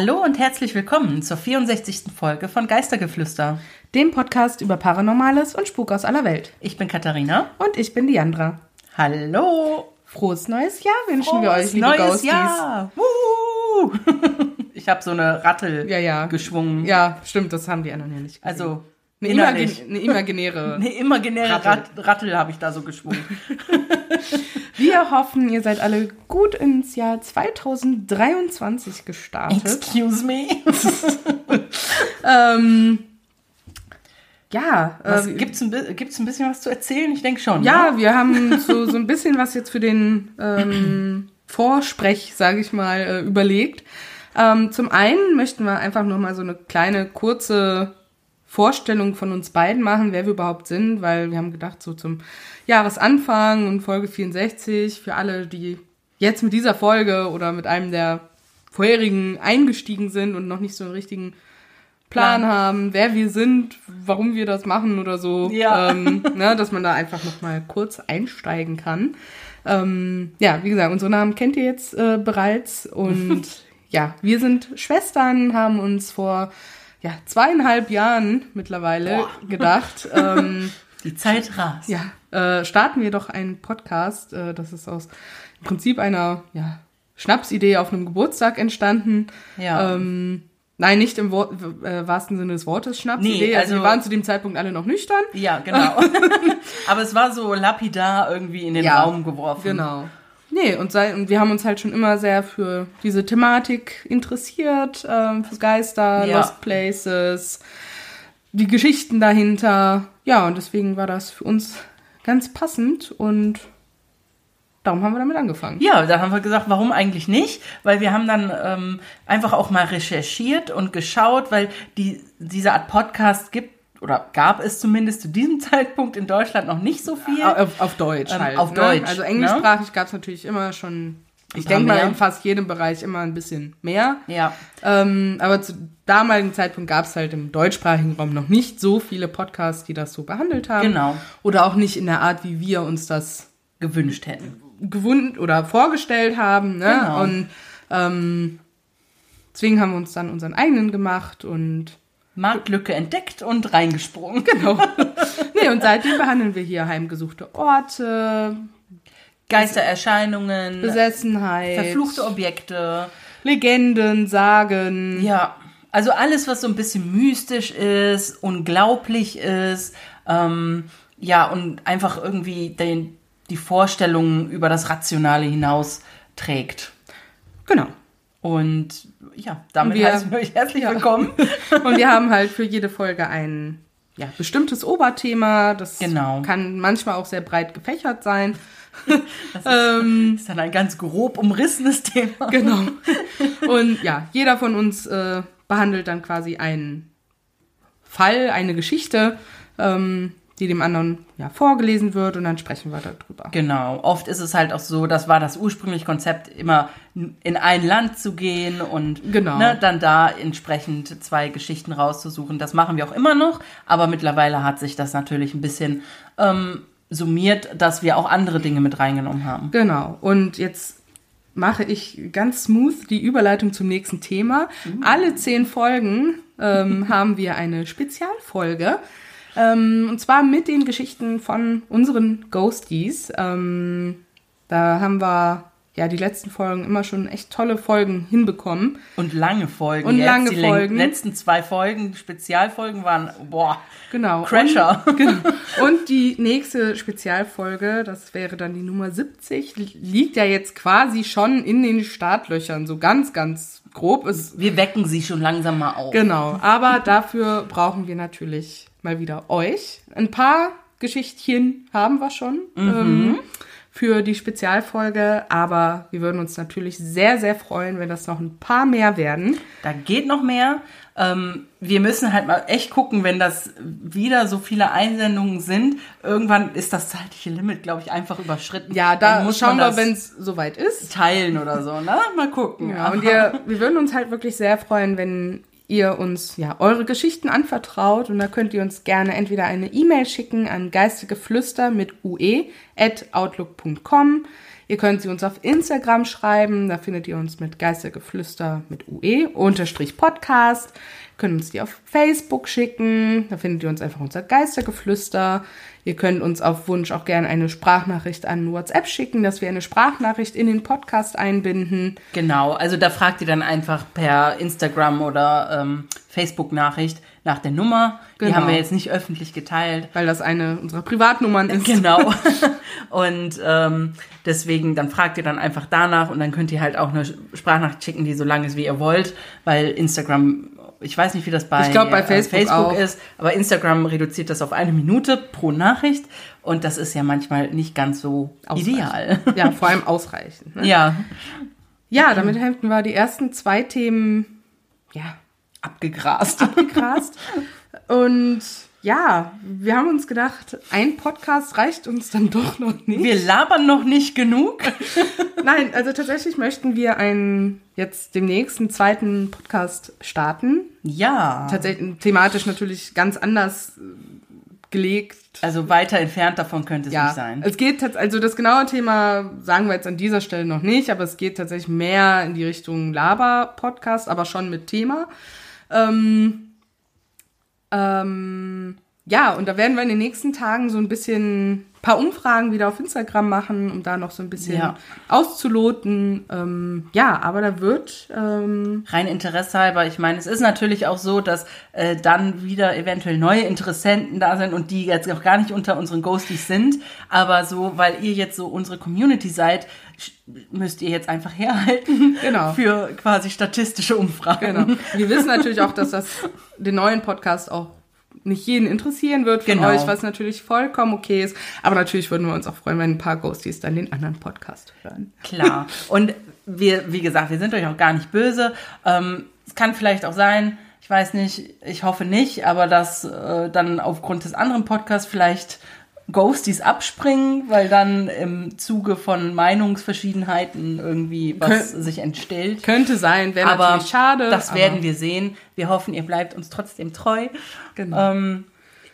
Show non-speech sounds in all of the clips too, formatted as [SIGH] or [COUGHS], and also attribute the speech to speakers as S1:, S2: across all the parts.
S1: Hallo und herzlich willkommen zur 64. Folge von Geistergeflüster.
S2: Dem Podcast über Paranormales und Spuk aus aller Welt.
S1: Ich bin Katharina.
S2: Und ich bin Diandra.
S1: Hallo.
S2: Frohes neues Jahr wünschen wir euch, liebe
S1: neues
S2: Ghosties.
S1: Jahr. Wuhu. [LAUGHS] Ich habe so eine Rattel
S2: Ja, ja.
S1: geschwungen.
S2: Ja, stimmt, das haben die anderen ja nicht gesehen.
S1: Also
S2: eine, imagin eine imaginäre. [LAUGHS]
S1: Eine imaginäre.
S2: Rattel,
S1: Rattel habe ich da so geschwungen. [LAUGHS] [LAUGHS]
S2: Wir hoffen, ihr seid alle gut ins Jahr 2023 gestartet.
S1: Excuse me. [LAUGHS]
S2: Ähm, ja, äh,
S1: gibt's, ein, bi- gibt's ein bisschen was zu erzählen? Ich denke schon.
S2: ja,
S1: ne?
S2: wir haben [LAUGHS] so, so ein bisschen was jetzt für den ähm, Vorsprech, sage ich mal, äh, überlegt. Ähm, zum einen möchten wir einfach noch mal so eine kleine, kurze Vorstellung von uns beiden machen, wer wir überhaupt sind, weil wir haben gedacht, so zum Jahresanfang und Folge 64, für alle, die jetzt mit dieser Folge oder mit einem der vorherigen eingestiegen sind und noch nicht so einen richtigen Plan
S1: Plan.
S2: haben, wer wir sind, warum wir das machen oder so,
S1: Ja.
S2: ähm, ne, dass man da einfach noch mal kurz einsteigen kann. Ähm, ja, wie gesagt, unsere Namen kennt ihr jetzt äh, bereits und [LAUGHS] ja, wir sind Schwestern, haben uns vor ja, zweieinhalb Jahren mittlerweile
S1: Boah.
S2: gedacht, [LAUGHS] ähm,
S1: Die Zeit rast.
S2: ja, äh, starten wir doch einen Podcast. Äh, das ist aus im Prinzip einer ja, Schnapsidee auf einem Geburtstag entstanden.
S1: Ja.
S2: Ähm, nein, nicht im Wort, äh, wahrsten Sinne des Wortes Schnapsidee.
S1: Nee,
S2: also,
S1: also-
S2: wir waren zu dem Zeitpunkt alle noch nüchtern.
S1: Ja, genau. [LAUGHS] Aber es war so lapidar irgendwie in den
S2: Ja,
S1: Raum geworfen.
S2: Genau. Nee, und, sei, und wir haben uns halt schon immer sehr für diese Thematik interessiert, ähm, für Geister,
S1: Ja.
S2: Lost Places, die Geschichten dahinter. Ja, und deswegen war das für uns ganz passend und darum haben wir damit angefangen.
S1: Ja, da haben wir gesagt, warum eigentlich nicht? Weil wir haben dann ähm, einfach auch mal recherchiert und geschaut, weil die, diese Art Podcast gibt oder gab es zumindest zu diesem [LAUGHS] Zeitpunkt in Deutschland noch nicht so viel.
S2: Auf, auf Deutsch
S1: Ähm,
S2: halt.
S1: auf
S2: ne?
S1: Deutsch,
S2: Also
S1: ne?
S2: englischsprachig gab es natürlich immer schon, ich denke mal in fast jedem Bereich immer ein bisschen mehr.
S1: Ja,
S2: Ähm, aber zu damaligen Zeitpunkt gab es halt im deutschsprachigen Raum noch nicht so viele Podcasts, die das so behandelt haben.
S1: Genau.
S2: Oder auch nicht in der Art, wie wir uns das
S1: gewünscht hätten.
S2: gewund oder vorgestellt haben. Ne?
S1: Genau.
S2: Und ähm, deswegen haben wir uns dann unseren eigenen gemacht und
S1: Marktlücke entdeckt und reingesprungen.
S2: genau. [LAUGHS] nee, und seitdem behandeln wir hier heimgesuchte Orte,
S1: Geistererscheinungen,
S2: Besessenheit,
S1: verfluchte Objekte.
S2: Legenden, Sagen.
S1: Ja, also alles, was so ein bisschen mystisch ist, unglaublich ist, ähm, ja, und einfach irgendwie den, die Vorstellungen über das Rationale hinaus trägt.
S2: Genau.
S1: Und ja, damit
S2: wir-
S1: heißen wir euch herzlich
S2: Ja.
S1: willkommen. [LAUGHS]
S2: Und wir haben halt für jede Folge ein ja, bestimmtes Oberthema. Das
S1: Genau.
S2: kann manchmal auch sehr breit gefächert sein. [LAUGHS]
S1: Das ist,
S2: Ähm,
S1: ist dann ein ganz grob umrissenes Thema.
S2: genau. [LAUGHS] Und ja, jeder von uns äh, behandelt dann quasi einen Fall, eine Geschichte, ähm, die dem anderen ja, vorgelesen wird und dann sprechen wir darüber.
S1: Genau. Oft ist es halt auch so, das war das ursprüngliche Konzept, immer in ein Land zu gehen und
S2: Genau.
S1: ne, dann da entsprechend zwei Geschichten rauszusuchen. Das machen wir auch immer noch, aber mittlerweile hat sich das natürlich ein bisschen ähm, summiert, dass wir auch andere Dinge mit reingenommen haben.
S2: Genau. Und jetzt mache ich ganz smooth die Überleitung zum nächsten Thema. Alle zehn Folgen ähm, [LAUGHS] haben wir eine Spezialfolge. Ähm, und zwar mit den Geschichten von unseren Ghosties. Ähm, da haben wir ja die letzten Folgen immer schon echt tolle Folgen hinbekommen.
S1: Und lange Folgen.
S2: Und
S1: Jetzt
S2: lange
S1: die
S2: Folgen.
S1: letzten zwei Folgen, Spezialfolgen waren, boah,
S2: Genau.
S1: Crasher.
S2: Und, [LAUGHS] genau. Und die nächste Spezialfolge, das wäre dann die Nummer 70, li- liegt ja jetzt quasi schon in den Startlöchern, so ganz, ganz grob. Ist,
S1: wir wecken sie schon langsam mal auf.
S2: genau. Aber dafür brauchen wir natürlich mal wieder euch. Ein paar Geschichtchen haben wir schon. Ähm, für die Spezialfolge, aber wir würden uns natürlich sehr, sehr freuen, wenn das noch ein paar mehr werden.
S1: Da geht noch mehr. Ähm, wir müssen halt mal echt gucken, wenn das wieder so viele Einsendungen sind. Irgendwann ist das zeitliche Limit, glaube ich, einfach überschritten.
S2: Ja, da
S1: Dann muss
S2: schauen
S1: man
S2: wir, wenn es soweit ist.
S1: teilen oder so, ne? Mal gucken.
S2: Ja, und ihr, wir würden uns halt wirklich sehr freuen, wenn ihr uns ja eure Geschichten anvertraut und da könnt ihr uns gerne entweder eine E-Mail schicken an geistigeflüster mit ue at outlook.com. Ihr könnt sie uns auf Instagram schreiben, da findet ihr uns mit Geistergeflüster mit UE, unterstrich Podcast. Ihr könnt uns die auf Facebook schicken, da findet ihr uns einfach unser Geistergeflüster. Ihr könnt uns auf Wunsch auch gerne eine Sprachnachricht an WhatsApp schicken, dass wir eine Sprachnachricht in den Podcast einbinden.
S1: Genau, also da fragt ihr dann einfach per Instagram oder ähm, Facebook-Nachricht nach der Nummer.
S2: Genau.
S1: Die haben wir jetzt nicht öffentlich geteilt.
S2: Weil das eine unserer Privatnummern ist.
S1: Genau. [LAUGHS] und ähm, deswegen, dann fragt ihr dann einfach danach und dann könnt ihr halt auch eine Sprachnachricht schicken, die so lang ist, wie ihr wollt, weil Instagram, ich weiß nicht, wie das bei,
S2: glaub, bei
S1: äh,
S2: Facebook auch.
S1: ist, aber Instagram reduziert das auf eine Minute pro Nachricht und das ist ja manchmal nicht ganz so ideal.
S2: Ja, vor allem ausreichend. Ne?
S1: Ja,
S2: Ja, damit hätten wir die ersten zwei Themen ja,
S1: abgegrast.
S2: abgegrast. [LAUGHS] Und ja, wir haben uns gedacht, ein Podcast reicht uns dann doch noch nicht.
S1: Wir labern noch nicht genug. [LAUGHS]
S2: Nein, also tatsächlich möchten wir einen jetzt demnächst einen zweiten Podcast starten.
S1: Ja.
S2: Tatsächlich thematisch natürlich ganz anders äh, gelegt.
S1: Also weiter entfernt davon könnte es
S2: Ja,
S1: nicht sein.
S2: es geht also das genaue Thema sagen wir jetzt an dieser Stelle noch nicht, aber es geht tatsächlich mehr in die Richtung Laber-Podcast, aber schon mit Thema. Ähm, ähm, ja, und da werden wir in den nächsten Tagen so ein bisschen paar Umfragen wieder auf Instagram machen, um da noch so ein bisschen
S1: Ja.
S2: auszuloten. Ähm, ja, aber da wird ähm,
S1: Rein Interesse halber, ich meine, es ist natürlich auch so, dass äh, dann wieder eventuell neue Interessenten da sind und die jetzt auch gar nicht unter unseren Ghosties sind, aber so, weil ihr jetzt so unsere Community seid, müsst ihr jetzt einfach herhalten [LAUGHS]
S2: Genau.
S1: für quasi statistische Umfragen.
S2: Genau. Wir wissen natürlich auch, dass das den neuen Podcast auch nicht jeden interessieren wird von
S1: Genau.
S2: euch, was natürlich vollkommen okay ist. Aber natürlich würden wir uns auch freuen, wenn ein paar Ghosties dann den anderen Podcast hören.
S1: Klar. [LAUGHS] Und wir, wie gesagt, wir sind euch auch gar nicht böse. Ähm, es kann vielleicht auch sein, ich weiß nicht, ich hoffe nicht, aber dass äh, dann aufgrund des anderen Podcasts vielleicht Ghosties abspringen, weil dann im Zuge von Meinungsverschiedenheiten irgendwie was
S2: Kön-
S1: sich entstellt.
S2: Könnte sein, wäre
S1: aber
S2: natürlich schade.
S1: das
S2: aber-
S1: werden wir sehen. Wir hoffen, ihr bleibt uns trotzdem treu.
S2: Genau.
S1: Ähm,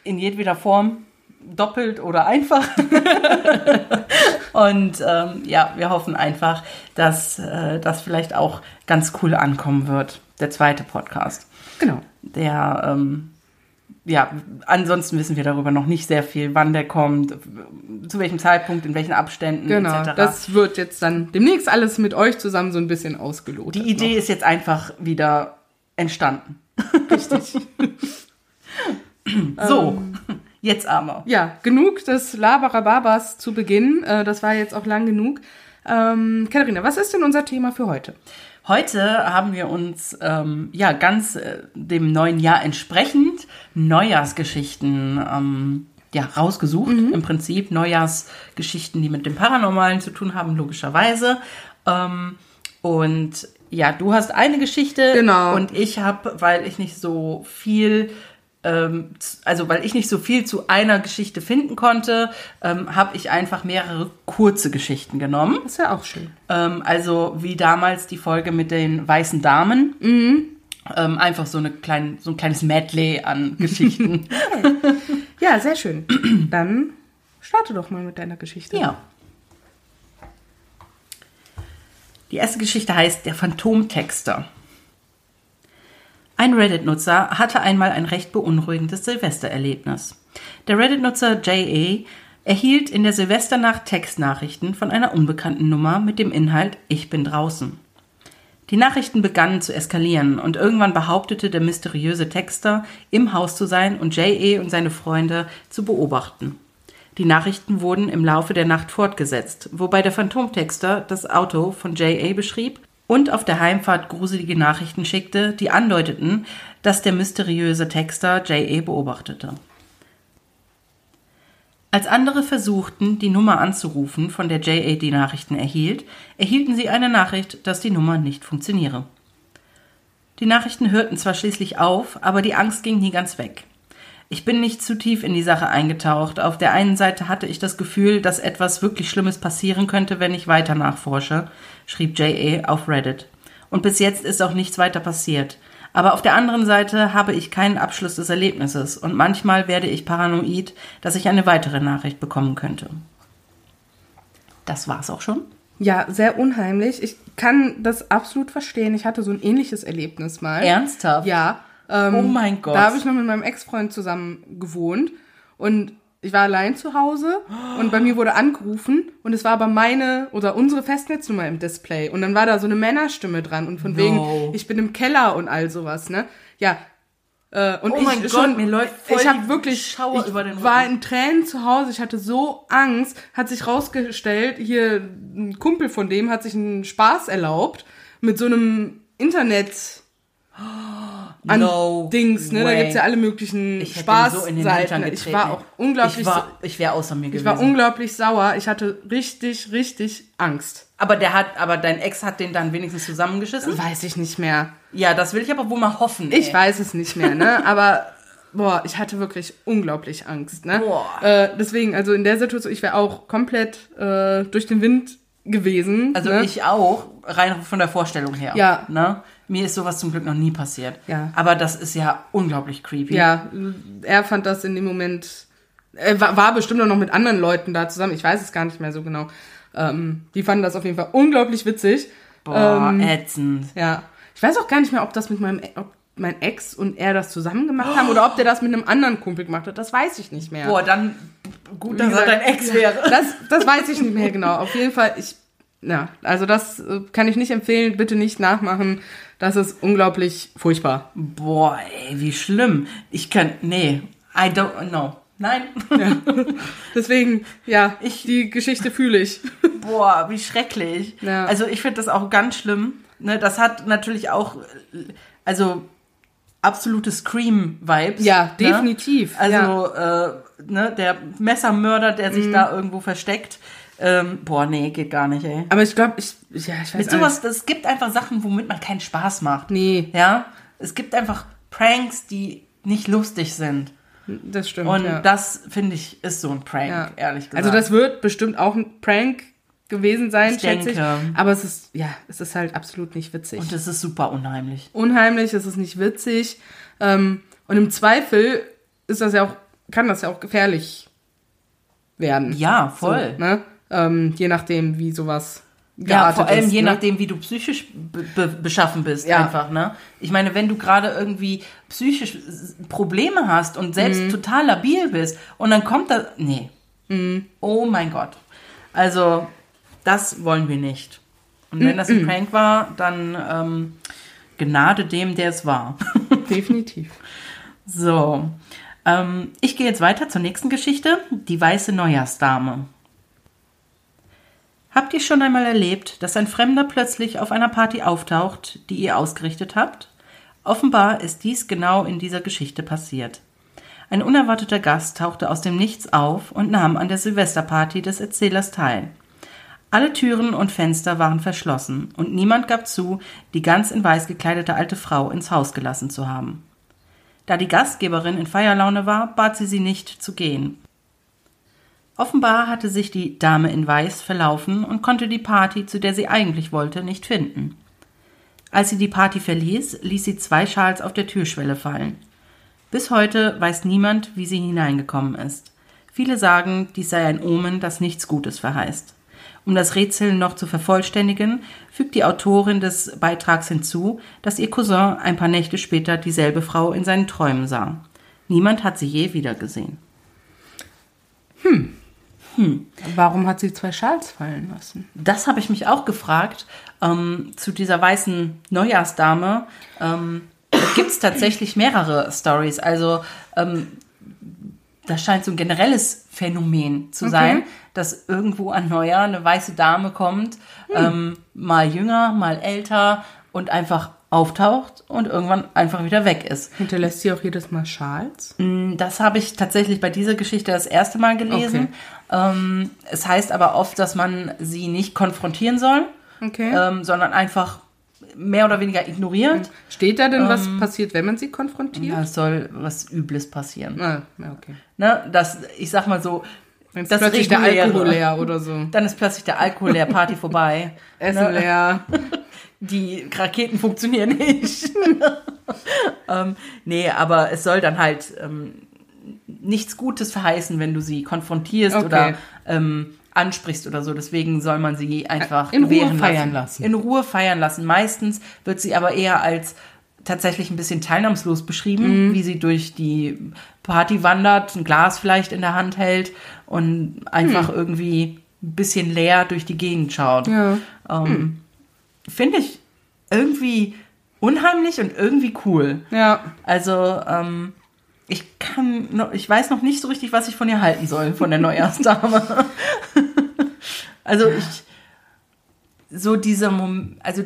S1: in jedweder Form, doppelt oder einfach. [LAUGHS] Und ähm, ja, wir hoffen einfach, dass äh, das vielleicht auch ganz cool ankommen wird. Der zweite Podcast.
S2: Genau.
S1: Der, ähm, ja, ansonsten wissen wir darüber noch nicht sehr viel, wann der kommt, zu welchem Zeitpunkt, in welchen Abständen
S2: Genau.
S1: etc.
S2: Das wird jetzt dann demnächst alles mit euch zusammen so ein bisschen ausgelotet.
S1: Die Idee ist jetzt einfach wieder entstanden.
S2: Richtig. [LAUGHS]
S1: So, jetzt aber.
S2: Ja, genug des Labarababas zu Beginn. Äh, das war jetzt auch lang genug. Ähm, Katharina, was ist denn unser Thema für heute?
S1: Heute haben wir uns ähm, ja ganz äh, dem neuen Jahr entsprechend Neujahrsgeschichten ähm, ja, rausgesucht. Im Prinzip Neujahrsgeschichten, die mit dem Paranormalen zu tun haben, logischerweise. Ähm, und ja, du hast eine Geschichte
S2: Genau.
S1: und ich habe, weil ich nicht so viel also weil ich nicht so viel zu einer Geschichte finden konnte, ähm, habe ich einfach mehrere kurze Geschichten genommen.
S2: Das ist ja auch schön.
S1: Ähm, also wie damals die Folge mit den weißen Damen. Ähm, einfach so, eine klein, so ein kleines Medley an [LAUGHS] Geschichten.
S2: Ja, sehr schön. [CLEARS THROAT] Dann starte doch mal mit deiner Geschichte.
S1: ja. Die erste Geschichte heißt Der Phantomtexter. Ein Reddit-Nutzer hatte einmal ein recht beunruhigendes Silvestererlebnis. Der Reddit-Nutzer JA erhielt in der Silvesternacht Textnachrichten von einer unbekannten Nummer mit dem Inhalt Ich bin draußen. Die Nachrichten begannen zu eskalieren und irgendwann behauptete der mysteriöse Texter, im Haus zu sein und JA und seine Freunde zu beobachten. Die Nachrichten wurden im Laufe der Nacht fortgesetzt, wobei der Phantomtexter das Auto von JA beschrieb und auf der Heimfahrt gruselige Nachrichten schickte, die andeuteten, dass der mysteriöse Texter JA beobachtete. Als andere versuchten, die Nummer anzurufen, von der JA die Nachrichten erhielt, erhielten sie eine Nachricht, dass die Nummer nicht funktioniere. Die Nachrichten hörten zwar schließlich auf, aber die Angst ging nie ganz weg. Ich bin nicht zu tief in die Sache eingetaucht. Auf der einen Seite hatte ich das Gefühl, dass etwas wirklich Schlimmes passieren könnte, wenn ich weiter nachforsche, schrieb JA auf Reddit. Und bis jetzt ist auch nichts weiter passiert. Aber auf der anderen Seite habe ich keinen Abschluss des Erlebnisses und manchmal werde ich paranoid, dass ich eine weitere Nachricht bekommen könnte. Das war's auch schon.
S2: Ja, sehr unheimlich. Ich kann das absolut verstehen. Ich hatte so ein ähnliches Erlebnis mal.
S1: Ernsthaft?
S2: Ja. Ähm,
S1: Oh mein Gott.
S2: Da habe ich noch mit meinem Ex-Freund zusammen gewohnt und ich war allein zu Hause und bei mir wurde angerufen und es war aber meine oder unsere Festnetznummer im Display und dann war da so eine Männerstimme dran und von
S1: No.
S2: wegen, ich bin im Keller und all sowas, ne? Ja. Äh, und
S1: Oh
S2: ich
S1: mein Gott,
S2: schon,
S1: mir läuft voll
S2: ich habe wirklich,
S1: Schauer
S2: ich
S1: über den
S2: war in Tränen zu Hause, ich hatte so Angst, hat sich rausgestellt, hier ein Kumpel von dem hat sich einen Spaß erlaubt mit so einem Internet an
S1: No
S2: Dings, ne? Da
S1: way.
S2: gibt's ja alle möglichen
S1: Ich so
S2: Spaßseiten.
S1: getreten.
S2: ich war auch unglaublich,
S1: Ich, war, ich wäre außer mir
S2: ich
S1: gewesen.
S2: war unglaublich sauer. Ich hatte richtig, richtig Angst.
S1: aber der hat, aber dein Ex hat den dann wenigstens zusammengeschissen?
S2: Weiß ich nicht mehr.
S1: Ja, das will ich aber wohl mal hoffen.
S2: Ich
S1: ey.
S2: weiß es nicht mehr, ne? [LAUGHS] Aber boah, ich hatte wirklich unglaublich Angst, ne?
S1: Boah.
S2: Äh, deswegen, also in der Situation, ich wäre auch komplett äh, durch den Wind gewesen.
S1: Also
S2: ne?
S1: ich auch, rein von der Vorstellung her.
S2: Ja.
S1: Ne? Mir ist sowas zum Glück noch nie passiert.
S2: Ja.
S1: Aber das ist ja unglaublich creepy.
S2: Ja, er fand das in dem Moment. Er war, bestimmt auch noch mit anderen Leuten da zusammen. Ich weiß es gar nicht mehr so genau. Ähm, die fanden das auf jeden Fall unglaublich witzig.
S1: Boah,
S2: Ähm,
S1: ätzend.
S2: Ja. Ich weiß auch gar nicht mehr, ob das mit meinem, ob mein Ex und er das zusammen gemacht haben oder ob der das mit einem anderen Kumpel gemacht hat. Das weiß ich nicht mehr.
S1: Boah, dann gut, dass er dein Ex wäre.
S2: Das, das weiß ich nicht mehr genau. Auf jeden Fall, ich, ja, also das äh, kann ich nicht empfehlen. Bitte nicht nachmachen. Das ist unglaublich furchtbar.
S1: Boah, ey, wie schlimm. Ich kann, nee, I don't know. Nein. [LAUGHS]
S2: Deswegen, ja,
S1: Ich-
S2: die Geschichte fühle ich.
S1: Boah, wie schrecklich.
S2: Ja.
S1: Also ich finde das auch ganz schlimm. Ne, das hat natürlich auch, also absolute Scream-Vibes.
S2: Ja,
S1: ne?
S2: definitiv.
S1: Also äh, ne, der Messermörder, der
S2: Mhm.
S1: sich da irgendwo versteckt. Ähm, boah, nee, geht gar nicht, ey.
S2: Aber ich glaube, ich, ja, ich weiß
S1: Mit sowas, es gibt einfach Sachen, womit man keinen Spaß macht.
S2: Nee,
S1: Ja, es gibt einfach Pranks, die nicht lustig sind.
S2: das stimmt.
S1: Und
S2: ja.
S1: das, finde ich, ist so ein Prank,
S2: ja.
S1: ehrlich gesagt.
S2: Also das wird bestimmt auch ein Prank gewesen sein,
S1: Ich
S2: schätze ich.
S1: denke.
S2: Aber es ist, ja, es ist halt absolut nicht witzig.
S1: Und es ist super unheimlich.
S2: Unheimlich, es ist nicht witzig. Ähm, und im Zweifel ist das ja auch, kann das ja auch gefährlich werden.
S1: Ja, voll.
S2: So, ne? Ähm, je nachdem, wie sowas
S1: Ja, vor allem
S2: ist,
S1: je
S2: ne?
S1: nachdem, wie du psychisch be be beschaffen bist,
S2: Ja.
S1: einfach, ne? Ich meine, wenn du gerade irgendwie psychisch Probleme hast und selbst
S2: Mhm.
S1: total labil bist und dann kommt da. Nee.
S2: Mhm.
S1: Oh mein Gott. Also, das wollen wir nicht. Und wenn das
S2: Mhm.
S1: ein Prank war, dann ähm, Gnade dem, der es war. [LAUGHS]
S2: Definitiv.
S1: So. Ähm, ich gehe jetzt weiter zur nächsten Geschichte. Die weiße Neujahrsdame. Habt ihr schon einmal erlebt, dass ein Fremder plötzlich auf einer Party auftaucht, die ihr ausgerichtet habt? Offenbar ist dies genau in dieser Geschichte passiert. Ein unerwarteter Gast tauchte aus dem Nichts auf und nahm an der Silvesterparty des Erzählers teil. Alle Türen und Fenster waren verschlossen und niemand gab zu, die ganz in weiß gekleidete alte Frau ins Haus gelassen zu haben. Da die Gastgeberin in Feierlaune war, bat sie sie nicht zu gehen. Offenbar hatte sich die Dame in Weiß verlaufen und konnte die Party, zu der sie eigentlich wollte, nicht finden. Als sie die Party verließ, ließ sie zwei Schals auf der Türschwelle fallen. Bis heute weiß niemand, wie sie hineingekommen ist. Viele sagen, dies sei ein Omen, das nichts Gutes verheißt. Um das Rätsel noch zu vervollständigen, fügt die Autorin des Beitrags hinzu, dass ihr Cousin ein paar Nächte später dieselbe Frau in seinen Träumen sah. Niemand hat sie je wiedergesehen.
S2: Warum hat sie zwei Schals fallen lassen?
S1: Das habe ich mich auch gefragt. Ähm, zu dieser weißen Neujahrsdame ähm, gibt es tatsächlich mehrere Stories. Also ähm, das scheint so ein generelles Phänomen zu sein, dass irgendwo an Neujahr eine weiße Dame kommt, ähm, mal jünger, mal älter und einfach auftaucht und irgendwann einfach wieder weg ist.
S2: Hinterlässt sie auch jedes Mal Schals?
S1: Das habe ich tatsächlich bei dieser Geschichte das erste Mal gelesen. Ähm, es heißt aber oft, dass man sie nicht konfrontieren soll,
S2: Okay.
S1: ähm, sondern einfach mehr oder weniger ignoriert.
S2: Steht da denn, was passiert, wenn man sie konfrontiert?
S1: Ja, es soll was Übles passieren.
S2: Ah, okay.
S1: Ne? Das, ich sag mal so,
S2: Wenn
S1: das
S2: plötzlich der. Alkohol leer oder so.
S1: Dann ist plötzlich der Alkohol leer, Party vorbei. [LAUGHS]
S2: Essen leer. [LAUGHS]
S1: Die Raketen funktionieren nicht. [LAUGHS] ähm, nee, aber es soll dann halt ähm, nichts Gutes verheißen, wenn du sie konfrontierst
S2: Okay.
S1: oder ähm, ansprichst oder so. Deswegen soll man sie einfach
S2: In Ruhe feiern lassen.
S1: In Ruhe feiern lassen. Meistens wird sie aber eher als tatsächlich ein bisschen teilnahmslos beschrieben,
S2: Mhm.
S1: wie sie durch die Party wandert, ein Glas vielleicht in der Hand hält und einfach irgendwie ein bisschen leer durch die Gegend schaut.
S2: Ja.
S1: Ähm, Finde ich irgendwie unheimlich und irgendwie cool.
S2: Ja.
S1: Also, ähm, ich kann noch, ich weiß noch nicht so richtig, was ich von ihr halten soll, von der Neujahrsdame. [LAUGHS] also ich, so dieser Moment, also,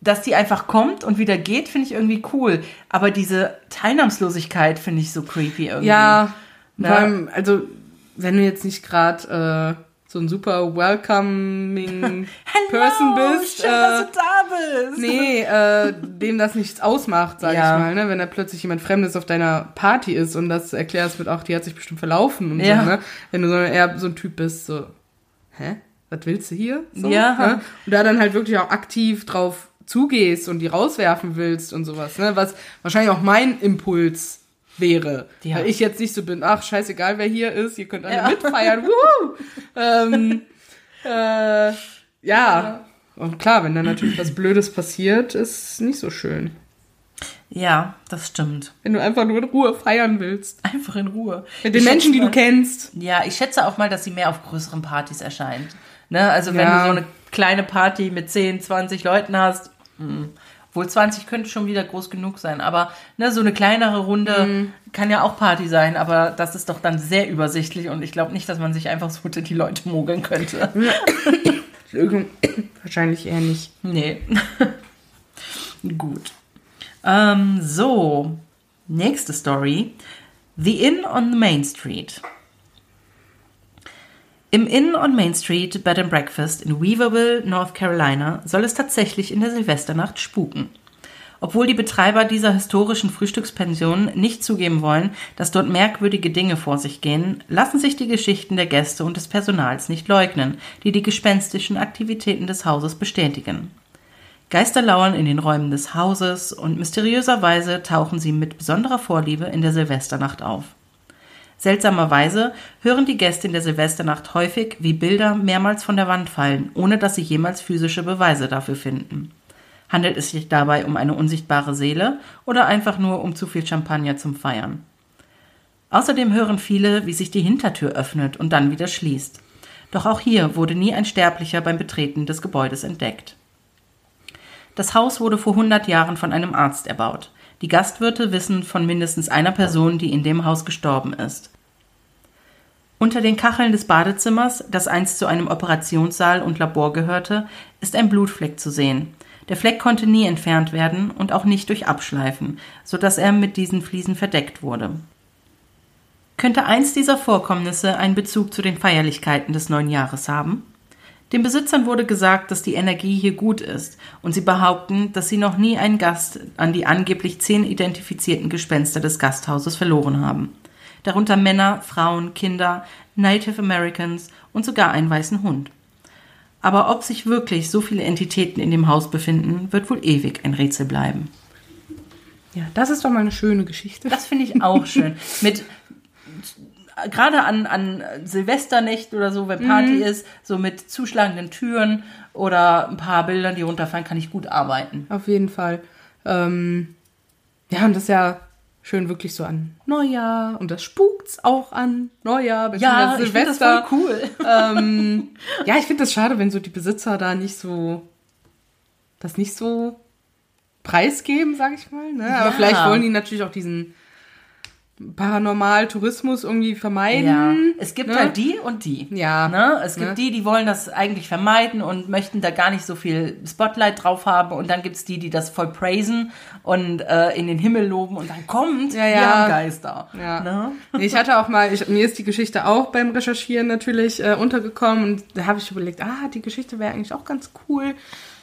S1: dass die einfach kommt und wieder geht, finde ich irgendwie cool. Aber diese Teilnahmslosigkeit finde ich so creepy irgendwie.
S2: Ja, vor allem, also wenn du jetzt nicht gerade äh, so ein super welcoming [LAUGHS] Person bist,
S1: schön,
S2: äh,
S1: dass du da bist.
S2: nee, äh, dem das nichts ausmacht, sag
S1: Ja.
S2: ich mal, ne? Wenn da plötzlich jemand Fremdes auf deiner Party ist und das erklärst mit, ach, die hat sich bestimmt verlaufen und
S1: Ja.
S2: so, ne? Wenn du so eher so ein Typ bist, so, hä? Was willst du hier? So,
S1: Ja.
S2: Ne? Und da dann halt wirklich auch aktiv drauf zugehst und die rauswerfen willst und sowas, ne? Was wahrscheinlich auch mein Impuls wäre.
S1: Ja.
S2: Weil ich jetzt nicht so bin, ach, scheißegal, wer hier ist, ihr könnt alle
S1: Ja.
S2: mitfeiern, [LAUGHS] ähm, äh, ja. Und klar, wenn dann natürlich was Blödes passiert, ist nicht so schön.
S1: Ja, das stimmt.
S2: Wenn du einfach nur in Ruhe feiern willst.
S1: Einfach in Ruhe.
S2: Mit den
S1: Ich
S2: Menschen, die du kennst.
S1: Ja, ich schätze auch mal, dass sie mehr auf größeren Partys erscheint. Ne? Also wenn
S2: Ja.
S1: du so eine kleine Party mit 10, 20 Leuten hast, mh, wohl 20 könnte schon wieder groß genug sein, aber ne, so eine kleinere Runde
S2: Mhm.
S1: kann ja auch Party sein, aber das ist doch dann sehr übersichtlich und ich glaube nicht, dass man sich einfach so unter die Leute mogeln könnte. [COUGHS] [COUGHS]
S2: Wahrscheinlich eher nicht.
S1: Nee. [LAUGHS] Gut. Ähm, so, nächste Story. The Inn on the Main Street. Im Inn on Main Street Bed and Breakfast in Weaverville, North Carolina, soll es tatsächlich in der Silvesternacht spuken. Obwohl die Betreiber dieser historischen Frühstückspension nicht zugeben wollen, dass dort merkwürdige Dinge vor sich gehen, lassen sich die Geschichten der Gäste und des Personals nicht leugnen, die die gespenstischen Aktivitäten des Hauses bestätigen. Geister lauern in den Räumen des Hauses und mysteriöserweise tauchen sie mit besonderer Vorliebe in der Silvesternacht auf. Seltsamerweise hören die Gäste in der Silvesternacht häufig, wie Bilder mehrmals von der Wand fallen, ohne dass sie jemals physische Beweise dafür finden. Handelt es sich dabei um eine unsichtbare Seele oder einfach nur um zu viel Champagner zum Feiern? Außerdem hören viele, wie sich die Hintertür öffnet und dann wieder schließt. Doch auch hier wurde nie ein Sterblicher beim Betreten des Gebäudes entdeckt. Das Haus wurde vor 100 Jahren von einem Arzt erbaut. Die Gastwirte wissen von mindestens einer Person, die in dem Haus gestorben ist. Unter den Kacheln des Badezimmers, das einst zu einem Operationssaal und Labor gehörte, ist ein Blutfleck zu sehen. Der Fleck konnte nie entfernt werden und auch nicht durch Abschleifen, so dass er mit diesen Fliesen verdeckt wurde. Könnte eins dieser Vorkommnisse einen Bezug zu den Feierlichkeiten des neuen Jahres haben? Den Besitzern wurde gesagt, dass die Energie hier gut ist, und sie behaupten, dass sie noch nie einen Gast an die angeblich zehn identifizierten Gespenster des Gasthauses verloren haben. Darunter Männer, Frauen, Kinder, Native Americans und sogar einen weißen Hund. Aber ob sich wirklich so viele Entitäten in dem Haus befinden, wird wohl ewig ein Rätsel bleiben.
S2: Ja, das ist doch mal eine schöne Geschichte.
S1: Das finde ich auch schön. Mit gerade an, an Silvesternächten oder so, wenn Party
S2: Mhm.
S1: ist, so mit zuschlagenden Türen oder ein paar Bildern, die runterfallen, kann ich gut arbeiten.
S2: Auf jeden Fall. Ähm, ja, und das ist ja schön wirklich so an Neujahr und das spukt's auch an Neujahr, beziehungsweise
S1: ich finde das
S2: Silvester.
S1: voll cool.
S2: ähm, ja, ich finde das schade, wenn so die Besitzer da nicht so das nicht so preisgeben, sag ich mal. Ne? Aber
S1: Ja.
S2: vielleicht wollen die natürlich auch diesen Paranormal-Tourismus irgendwie vermeiden.
S1: Ja, es gibt
S2: ne?
S1: halt die und die.
S2: Ja.
S1: Ne? Es gibt
S2: Ne?
S1: die, die wollen das eigentlich vermeiden und möchten da gar nicht so viel Spotlight drauf haben. Und dann gibt's die, die das voll praisen und äh, in den Himmel loben und dann kommt,
S2: Ja,
S1: wir
S2: ja.
S1: haben Geister.
S2: Ja.
S1: Ne?
S2: Nee, Ich hatte auch mal, ich, mir ist die Geschichte auch beim Recherchieren natürlich äh, untergekommen und da habe ich überlegt, ah, die Geschichte wäre eigentlich auch ganz cool.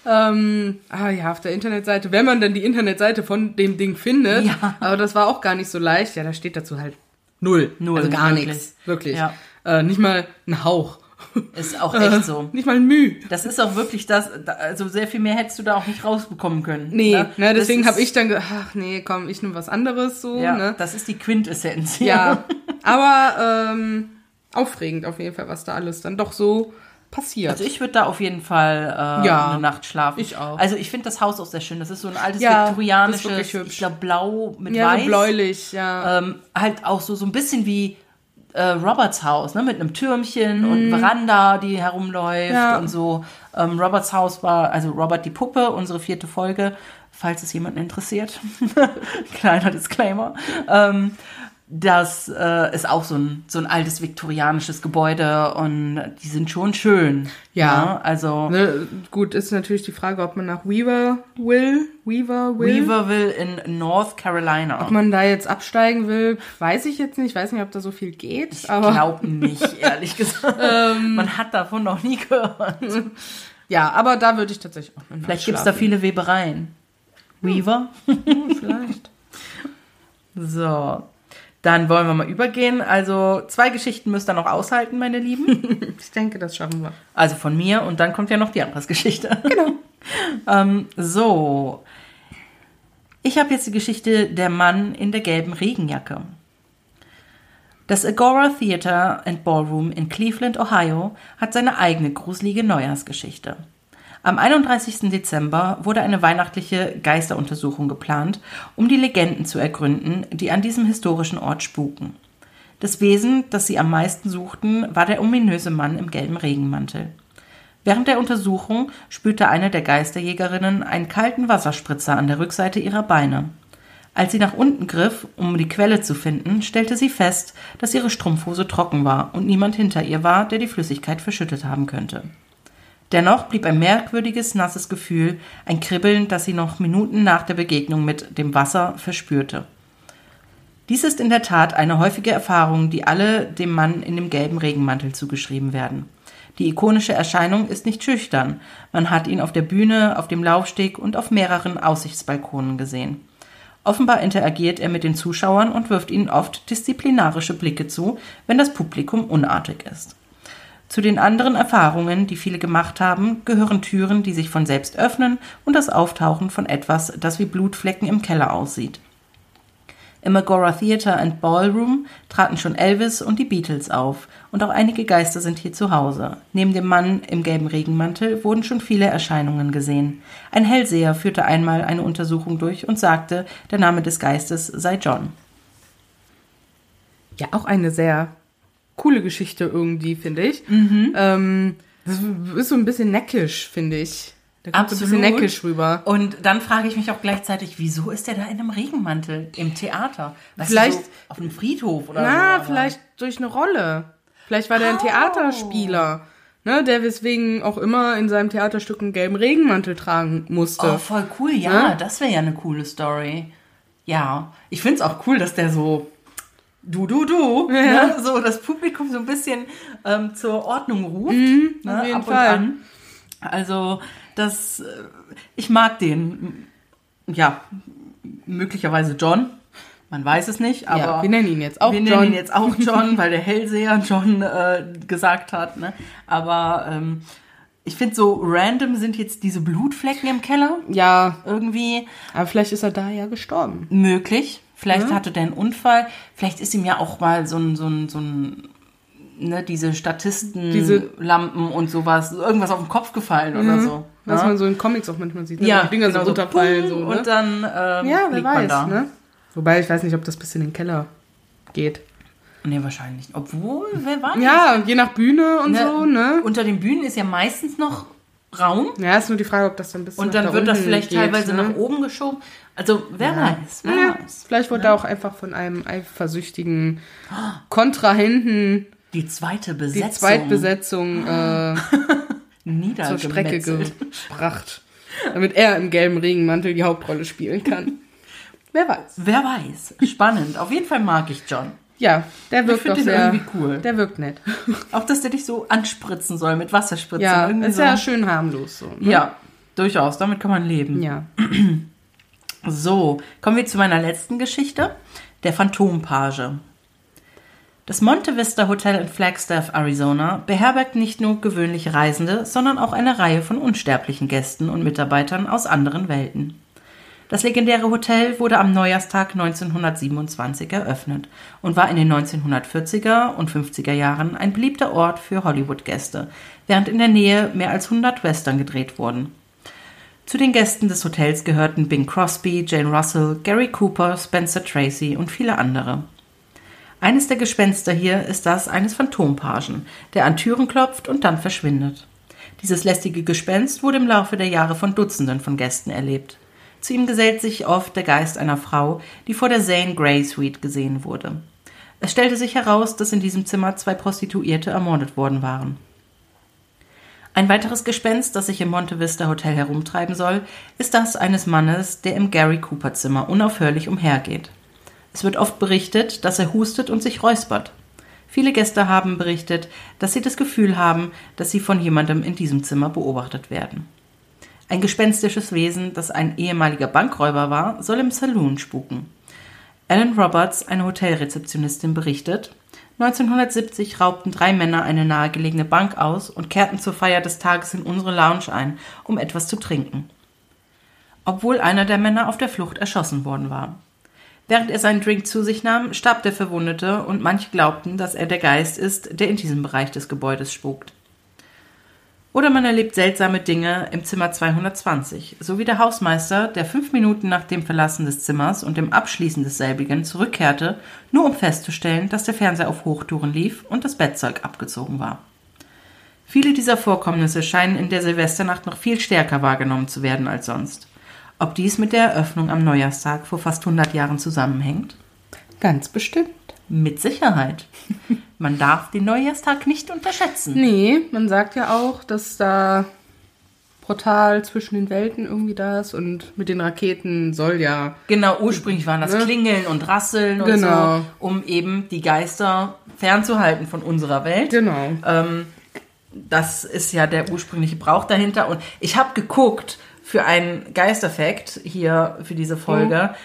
S2: Ähm, ah ja, auf der Internetseite, wenn man dann die Internetseite von dem Ding findet,
S1: Ja.
S2: aber das war auch gar nicht so leicht. Ja, da steht dazu halt null,
S1: Null,
S2: also gar nichts, wirklich.
S1: Ja.
S2: Äh, nicht mal ein Hauch,
S1: Ist auch echt so.
S2: nicht mal ein Müh.
S1: Das ist auch wirklich das, da- also sehr viel mehr hättest du da auch nicht rausbekommen können.
S2: Nee,
S1: ne?
S2: ne, deswegen habe ich dann gedacht, ach nee, komm, ich nehme was anderes so.
S1: Ja,
S2: ne?
S1: das ist die Quintessenz.
S2: Ja, aber ähm, aufregend auf jeden Fall, was da alles dann doch so passiert.
S1: Also ich würde da auf jeden Fall äh,
S2: Ja,
S1: eine Nacht schlafen.
S2: ich auch.
S1: Also ich finde das Haus auch sehr schön. Das ist so ein altes
S2: Ja, das ist
S1: viktorianisches, ich glaube blau mit
S2: ja,
S1: weiß.
S2: so bläulich, ja.
S1: ähm, halt auch so, so ein bisschen wie äh, Roberts Haus, ne? mit einem Türmchen und Veranda, die herumläuft
S2: Mhm. Ja.
S1: und so. Ähm, Roberts Haus war, also Robert die Puppe, unsere vierte Folge, falls es jemanden interessiert. [LAUGHS] Kleiner Disclaimer. Ähm, das äh, ist auch so ein, so ein altes viktorianisches Gebäude und die sind schon schön.
S2: Ja.
S1: ne? Also
S2: Ne, gut, ist natürlich die Frage, ob man nach Weaver will, Weaver will.
S1: Weaverville in North Carolina.
S2: Ob man da jetzt absteigen will, weiß ich jetzt nicht. Ich weiß nicht, ob da so viel geht.
S1: Ich glaube nicht, [LAUGHS] ehrlich gesagt.
S2: Ähm.
S1: Man hat davon noch nie gehört. [LAUGHS]
S2: ja, aber da würde ich tatsächlich auch eine
S1: Vielleicht gibt es da viele Webereien. Weaver?
S2: Hm, [LAUGHS] vielleicht.
S1: So. Dann wollen wir mal übergehen. Also zwei Geschichten müsst ihr noch aushalten, meine Lieben. [LAUGHS]
S2: Ich denke, das schaffen wir.
S1: Also von mir und dann kommt ja noch die andere Geschichte. Genau. [LAUGHS] ähm, so. Ich habe jetzt die Geschichte Der Mann in der gelben Regenjacke. Das Agora Theater and Ballroom in Cleveland, Ohio, hat seine eigene gruselige Neujahrsgeschichte. Am 31. Dezember wurde eine weihnachtliche Geisteruntersuchung geplant, um die Legenden zu ergründen, die an diesem historischen Ort spuken. Das Wesen, das sie am meisten suchten, war der ominöse Mann im gelben Regenmantel. Während der Untersuchung spürte eine der Geisterjägerinnen einen kalten Wasserspritzer an der Rückseite ihrer Beine. Als sie nach unten griff, um die Quelle zu finden, stellte sie fest, dass ihre Strumpfhose trocken war und niemand hinter ihr war, der die Flüssigkeit verschüttet haben könnte. Dennoch blieb ein merkwürdiges, nasses Gefühl, ein Kribbeln, das sie noch Minuten nach der Begegnung mit dem Wasser verspürte. Dies ist in der Tat eine häufige Erfahrung, die alle dem Mann in dem gelben Regenmantel zugeschrieben werden. Die ikonische Erscheinung ist nicht schüchtern. Man hat ihn auf der Bühne, auf dem Laufsteg und auf mehreren Aussichtsbalkonen gesehen. Offenbar interagiert er mit den Zuschauern und wirft ihnen oft disziplinarische Blicke zu, wenn das Publikum unartig ist. Zu den anderen Erfahrungen, die viele gemacht haben, gehören Türen, die sich von selbst öffnen und das Auftauchen von etwas, das wie Blutflecken im Keller aussieht. Im Agora Theater and Ballroom traten schon Elvis und die Beatles auf und auch einige Geister sind hier zu Hause. Neben dem Mann im gelben Regenmantel wurden schon viele Erscheinungen gesehen. Ein Hellseher führte einmal eine Untersuchung durch und sagte, der Name des Geistes sei John.
S2: Ja, auch eine sehr coole Geschichte irgendwie, finde ich. Ähm, das ist so ein bisschen neckisch, finde ich. Da kommt so ein bisschen
S1: Absolut.
S2: neckisch rüber.
S1: Und dann frage ich mich auch gleichzeitig, wieso ist er da in einem Regenmantel im Theater? Weißt
S2: Vielleicht-
S1: du, so auf einem Friedhof oder so.
S2: Na, vielleicht durch eine Rolle. Vielleicht war der ein
S1: Oh.
S2: Theaterspieler, ne, der weswegen auch immer in seinem Theaterstück einen gelben Regenmantel tragen musste.
S1: Oh, voll cool, ja,
S2: Ne?
S1: das wäre ja eine coole Story. Ja, ich finde es auch cool, dass der so du, du, du, ne? so das Publikum so ein bisschen ähm, zur Ordnung ruft. ne?
S2: Mhm, auf jeden
S1: ab und
S2: Fall.
S1: an. Also, das, äh, ich mag den, ja, möglicherweise John. Man weiß es nicht, aber
S2: ja, wir nennen ihn jetzt auch
S1: wir
S2: John.
S1: nennen ihn jetzt auch John, [LAUGHS] weil der Hellseher John äh, gesagt hat. Ne? Aber ähm, ich finde so random sind jetzt diese Blutflecken im Keller
S2: ja,
S1: irgendwie
S2: aber vielleicht ist er da ja gestorben.
S1: möglich. Vielleicht
S2: Ja.
S1: hatte der einen Unfall. Vielleicht ist ihm ja auch mal so ein, so ein, so ein ne, diese Statisten,
S2: Diese-
S1: Lampen und sowas, irgendwas auf den Kopf gefallen oder so.
S2: Was
S1: ne?
S2: man so in Comics auch manchmal sieht, ne?
S1: ja,
S2: die Dinger
S1: genau
S2: so runterfallen. So, ne?
S1: Und dann ähm,
S2: ja, wer weiß,
S1: da.
S2: ne? Wobei, ich weiß nicht, ob das bis in den Keller geht.
S1: Nee, wahrscheinlich. Obwohl, wer weiß.
S2: Ja, je nach Bühne und
S1: Ne,
S2: so, ne?
S1: Unter den Bühnen ist ja meistens noch Raum.
S2: Ja, ist nur die Frage, ob das dann bis
S1: Und dann
S2: da
S1: wird das vielleicht
S2: geht,
S1: teilweise
S2: ne?
S1: nach oben geschoben. Also, wer weiß. Wer
S2: Ja,
S1: weiß.
S2: vielleicht wurde er auch einfach von einem eifersüchtigen Kontrahenten
S1: Die zweite
S2: die
S1: Besetzung.
S2: Zweitbesetzung äh, [LAUGHS] zur Strecke gebracht, damit er im gelben Regenmantel die Hauptrolle spielen kann. [LAUGHS] Wer weiß.
S1: Wer weiß. Spannend. Auf jeden Fall mag ich John.
S2: Ja, der wirkt
S1: find
S2: doch
S1: den
S2: sehr,
S1: irgendwie cool.
S2: Der wirkt nett. [LAUGHS]
S1: Auch, dass der dich so anspritzen soll mit Wasserspritzen.
S2: Ja,
S1: Irgendwie
S2: ist
S1: so.
S2: ja schön harmlos so. Ne?
S1: Ja, durchaus. Damit kann man leben.
S2: Ja. [CLEARS THROAT]
S1: So, kommen wir zu meiner letzten Geschichte. Der Phantompage. Das Monte Vista Hotel in Flagstaff, Arizona, beherbergt nicht nur gewöhnliche Reisende, sondern auch eine Reihe von unsterblichen Gästen und Mitarbeitern aus anderen Welten. Das legendäre Hotel wurde am Neujahrstag 1927 eröffnet und war in den 1940er und 50er Jahren ein beliebter Ort für Hollywood-Gäste, während in der Nähe mehr als 100 Western gedreht wurden. Zu den Gästen des Hotels gehörten Bing Crosby, Jane Russell, Gary Cooper, Spencer Tracy und viele andere. Eines der Gespenster hier ist das eines Phantompagen, der an Türen klopft und dann verschwindet. Dieses lästige Gespenst wurde im Laufe der Jahre von Dutzenden von Gästen erlebt. Zu ihm gesellt sich oft der Geist einer Frau, die vor der Zane Grey Suite gesehen wurde. Es stellte sich heraus, dass in diesem Zimmer zwei Prostituierte ermordet worden waren. Ein weiteres Gespenst, das sich im Monte Vista Hotel herumtreiben soll, ist das eines Mannes, der im Gary Cooper Zimmer unaufhörlich umhergeht. Es wird oft berichtet, dass er hustet und sich räuspert. Viele Gäste haben berichtet, dass sie das Gefühl haben, dass sie von jemandem in diesem Zimmer beobachtet werden. Ein gespenstisches Wesen, das ein ehemaliger Bankräuber war, soll im Saloon spuken. Ellen Roberts, eine Hotelrezeptionistin, berichtet, 1970 raubten drei Männer eine nahegelegene Bank aus und kehrten zur Feier des Tages in unsere Lounge ein, um etwas zu trinken. Obwohl einer der Männer auf der Flucht erschossen worden war. Während er seinen Drink zu sich nahm, starb der Verwundete und manche glaubten, dass er der Geist ist, der in diesem Bereich des Gebäudes spukt. Oder man erlebt seltsame Dinge im Zimmer 220, so wie der Hausmeister, der fünf Minuten nach dem Verlassen des Zimmers und dem Abschließen desselbigen zurückkehrte, nur um festzustellen, dass der Fernseher auf Hochtouren lief und das Bettzeug abgezogen war. Viele dieser Vorkommnisse scheinen in der Silvesternacht noch viel stärker wahrgenommen zu werden als sonst. Ob dies mit der Eröffnung am Neujahrstag vor fast 100 Jahren zusammenhängt?
S2: Ganz bestimmt.
S1: Mit Sicherheit. Man darf den Neujahrstag nicht unterschätzen.
S2: Nee, man sagt ja auch, dass da Portal zwischen den Welten irgendwie da ist und mit den Raketen soll ja.
S1: Genau, ursprünglich waren das
S2: Ne?
S1: Klingeln und Rasseln und
S2: Genau.
S1: so, um eben die Geister fernzuhalten von unserer Welt.
S2: Genau.
S1: Ähm, das ist ja der ursprüngliche Brauch dahinter. Und ich habe geguckt für einen Geisteffekt hier für diese Folge,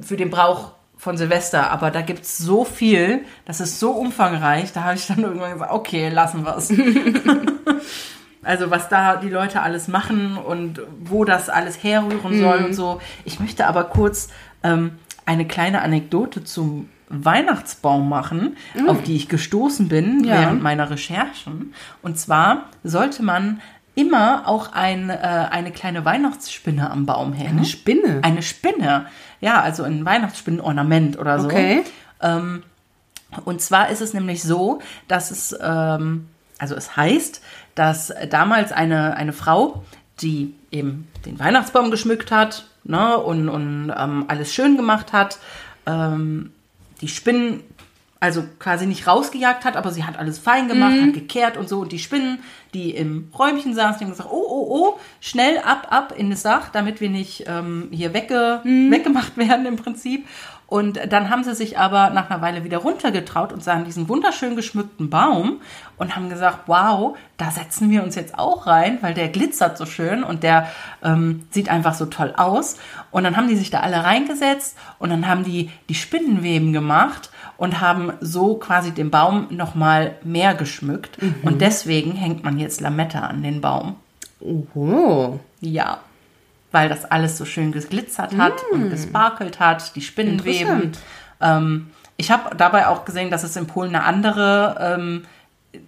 S1: für den Brauch von Silvester, aber da gibt's so viel, das ist so umfangreich, da habe ich dann irgendwann gesagt, okay, lassen wir's. [LAUGHS] also was da die Leute alles machen und wo das alles herrühren soll und so. Ich möchte aber kurz ähm, eine kleine Anekdote zum Weihnachtsbaum machen, auf die ich gestoßen bin
S2: Ja.
S1: während meiner Recherchen. Und zwar sollte man immer auch ein, äh, eine kleine Weihnachtsspinne am Baum hängen.
S2: Eine Spinne.
S1: Eine Spinne. Ja, also ein Weihnachtsspinnenornament oder so.
S2: Okay.
S1: Ähm, und zwar ist es nämlich so, dass es, ähm, also es heißt, dass damals eine, eine Frau, die eben den Weihnachtsbaum geschmückt hat ne, und, und ähm, alles schön gemacht hat, ähm, die Spinnen also quasi nicht rausgejagt hat, aber sie hat alles fein gemacht, hat gekehrt und so. Und die Spinnen, die im Räumchen saßen, die haben gesagt, oh, oh, oh, schnell ab, ab in das Dach, damit wir nicht ähm, hier wegge weggemacht [LAUGHS] werden im Prinzip. Und dann haben sie sich aber nach einer Weile wieder runtergetraut und sahen diesen wunderschön geschmückten Baum und haben gesagt, wow, da setzen wir uns jetzt auch rein, weil der glitzert so schön und der ähm, sieht einfach so toll aus. Und dann haben die sich da alle reingesetzt und dann haben die die Spinnenweben gemacht und haben so quasi den Baum noch mal mehr geschmückt. Und deswegen hängt man jetzt Lametta an den Baum.
S2: Oho.
S1: Ja, weil das alles so schön geglitzert hat und gesparkelt hat, die Spinnenweben. Ähm, ich habe dabei auch gesehen, dass es in Polen eine andere, ähm,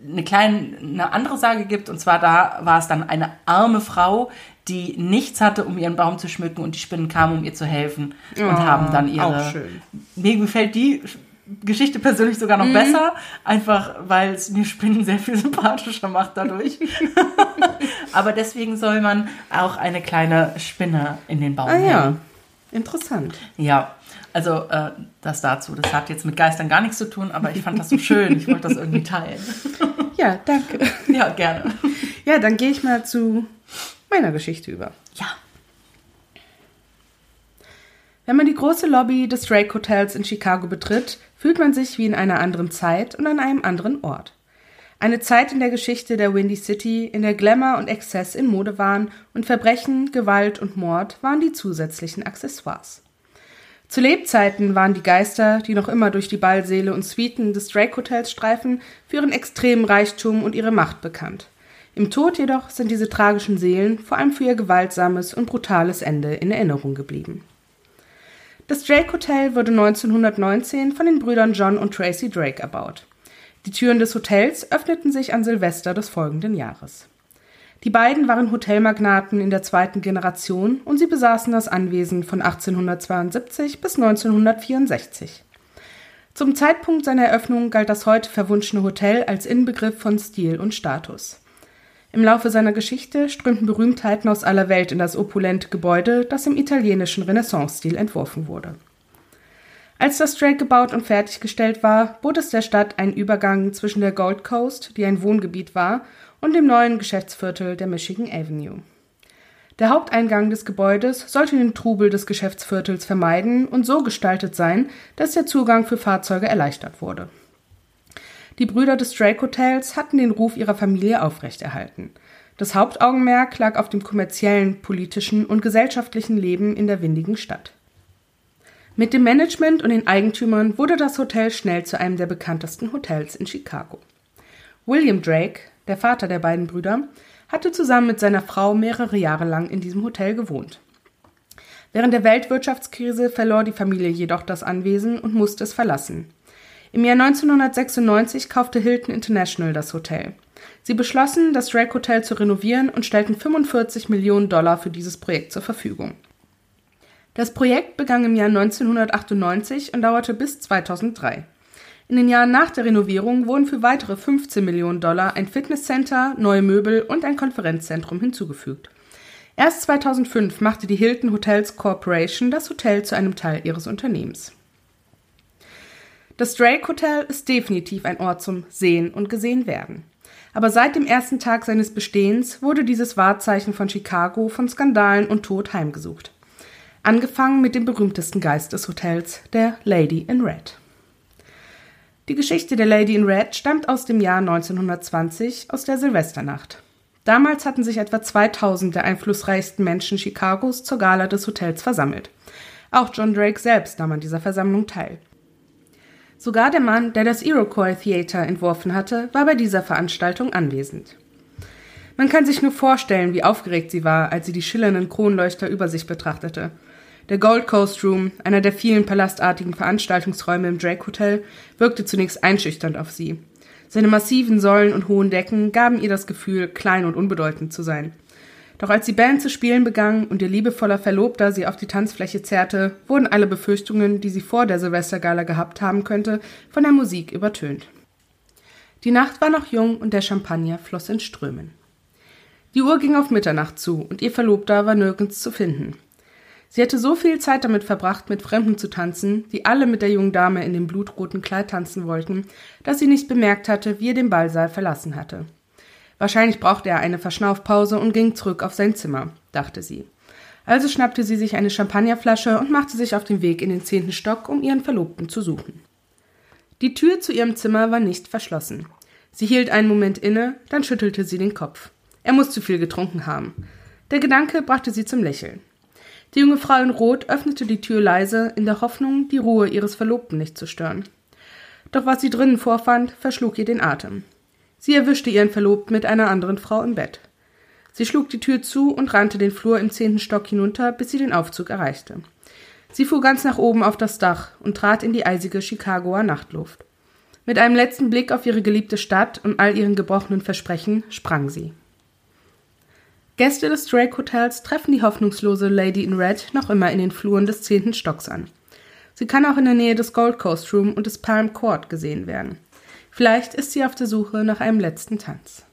S1: eine kleine, eine andere Sage gibt. Und zwar da war es dann eine arme Frau, die nichts hatte, um ihren Baum zu schmücken und die Spinnen kamen, um ihr zu helfen und
S2: Oh,
S1: haben dann ihre.
S2: auch schön.
S1: Mir gefällt die Geschichte persönlich sogar
S2: Mhm.
S1: noch besser, einfach weil es mir Spinnen sehr viel [LAUGHS] sympathischer macht dadurch. [LAUGHS] Aber deswegen soll man auch eine kleine Spinne in den Baum
S2: Ah
S1: hängen.
S2: ja. Interessant.
S1: Ja, also äh, das dazu. Das hat jetzt mit Geistern gar nichts zu tun, aber ich fand das so schön. Ich wollte das irgendwie teilen. [LAUGHS]
S2: Ja, danke.
S1: Ja, gerne.
S2: Ja, dann gehe ich mal zu meiner Geschichte über.
S1: Ja.
S2: Wenn man die große Lobby des Drake Hotels in Chicago betritt, fühlt man sich wie in einer anderen Zeit und an einem anderen Ort. Eine Zeit in der Geschichte der Windy City, in der Glamour und Exzess in Mode waren und Verbrechen, Gewalt und Mord waren die zusätzlichen Accessoires. Zu Lebzeiten waren die Geister, die noch immer durch die Ballsäle und Suiten des Drake Hotels streifen, für ihren extremen Reichtum und ihre Macht bekannt. Im Tod jedoch sind diese tragischen Seelen vor allem für ihr gewaltsames und brutales Ende in Erinnerung geblieben. Das Drake Hotel wurde 1919 von den Brüdern John und Tracy Drake erbaut. Die Türen des Hotels öffneten sich an Silvester des folgenden Jahres. Die beiden waren Hotelmagnaten in der zweiten Generation und sie besaßen das Anwesen von 1872 bis 1964. Zum Zeitpunkt seiner Eröffnung galt das heute verwunschene Hotel als Inbegriff von Stil und Status. Im Laufe seiner Geschichte strömten Berühmtheiten aus aller Welt in das opulente Gebäude, das im italienischen Renaissance-Stil entworfen wurde. Als das Drake gebaut und fertiggestellt war, bot es der Stadt einen Übergang zwischen der Gold Coast, die ein Wohngebiet war, und dem neuen Geschäftsviertel der Michigan Avenue. Der Haupteingang des Gebäudes sollte den Trubel des Geschäftsviertels vermeiden und so gestaltet sein, dass der Zugang für Fahrzeuge erleichtert wurde. Die Brüder des Drake Hotels hatten den Ruf ihrer Familie aufrechterhalten. Das Hauptaugenmerk lag auf dem kommerziellen, politischen und gesellschaftlichen Leben in der windigen Stadt. Mit dem Management und den Eigentümern wurde das Hotel schnell zu einem der bekanntesten Hotels in Chicago. William Drake, der Vater der beiden Brüder, hatte zusammen mit seiner Frau mehrere Jahre lang in diesem Hotel gewohnt. Während der Weltwirtschaftskrise verlor die Familie jedoch das Anwesen und musste es verlassen. Im Jahr 1996 kaufte Hilton International das Hotel. Sie beschlossen, das Drake Hotel zu renovieren und stellten 45 Millionen Dollar für dieses Projekt zur Verfügung. Das Projekt begann im Jahr 1998 und dauerte bis 2003. In den Jahren nach der Renovierung wurden für weitere 15 Millionen Dollar ein Fitnesscenter, neue Möbel und ein Konferenzzentrum hinzugefügt. Erst 2005 machte die Hilton Hotels Corporation das Hotel zu einem Teil ihres Unternehmens. Das Drake Hotel ist definitiv ein Ort zum Sehen und Gesehen werden. Aber seit dem ersten Tag seines Bestehens wurde dieses Wahrzeichen von Chicago von Skandalen und Tod heimgesucht. Angefangen mit dem berühmtesten Geist des Hotels, der Lady in Red. Die Geschichte der Lady in Red stammt aus dem Jahr 1920, aus der Silvesternacht. Damals hatten sich etwa 2000 der einflussreichsten Menschen Chicagos zur Gala des Hotels versammelt. Auch John Drake selbst nahm an dieser Versammlung teil. Sogar der Mann, der das Iroquois Theater entworfen hatte, war bei dieser Veranstaltung anwesend. Man kann sich nur vorstellen, wie aufgeregt sie war, als sie die schillernden Kronleuchter über sich betrachtete. Der Gold Coast Room, einer der vielen palastartigen Veranstaltungsräume im Drake Hotel, wirkte zunächst einschüchternd auf sie. Seine massiven Säulen und hohen Decken gaben ihr das Gefühl, klein und unbedeutend zu sein. Doch als die Band zu spielen begann und ihr liebevoller Verlobter sie auf die Tanzfläche zerrte, wurden alle Befürchtungen, die sie vor der Silvestergala gehabt haben könnte, von der Musik übertönt. Die Nacht war noch jung und der Champagner floss in Strömen. Die Uhr ging auf Mitternacht zu und ihr Verlobter war nirgends zu finden. Sie hatte so viel Zeit damit verbracht, mit Fremden zu tanzen, die alle mit der jungen Dame in dem blutroten Kleid tanzen wollten, dass sie nicht bemerkt hatte, wie er den Ballsaal verlassen hatte. Wahrscheinlich brauchte er eine Verschnaufpause und ging zurück auf sein Zimmer, dachte sie. Also schnappte sie sich eine Champagnerflasche und machte sich auf den Weg in den zehnten Stock, um ihren Verlobten zu suchen. Die Tür zu ihrem Zimmer war nicht verschlossen. Sie hielt einen Moment inne, dann schüttelte sie den Kopf. Er muss zu viel getrunken haben. Der Gedanke brachte sie zum Lächeln. Die junge Frau in Rot öffnete die Tür leise, in der Hoffnung, die Ruhe ihres Verlobten nicht zu stören. Doch was sie drinnen vorfand, verschlug ihr den Atem. Sie erwischte ihren Verlobten mit einer anderen Frau im Bett. Sie schlug die Tür zu und rannte den Flur im zehnten Stock hinunter, bis sie den Aufzug erreichte. Sie fuhr ganz nach oben auf das Dach und trat in die eisige Chicagoer Nachtluft. Mit einem letzten Blick auf ihre geliebte Stadt und all ihren gebrochenen Versprechen sprang sie. Gäste des Drake Hotels treffen die hoffnungslose Lady in Red noch immer in den Fluren des zehnten Stocks an. Sie kann auch in der Nähe des Gold Coast Room und des Palm Court gesehen werden. Vielleicht ist sie auf der Suche nach einem letzten Tanz.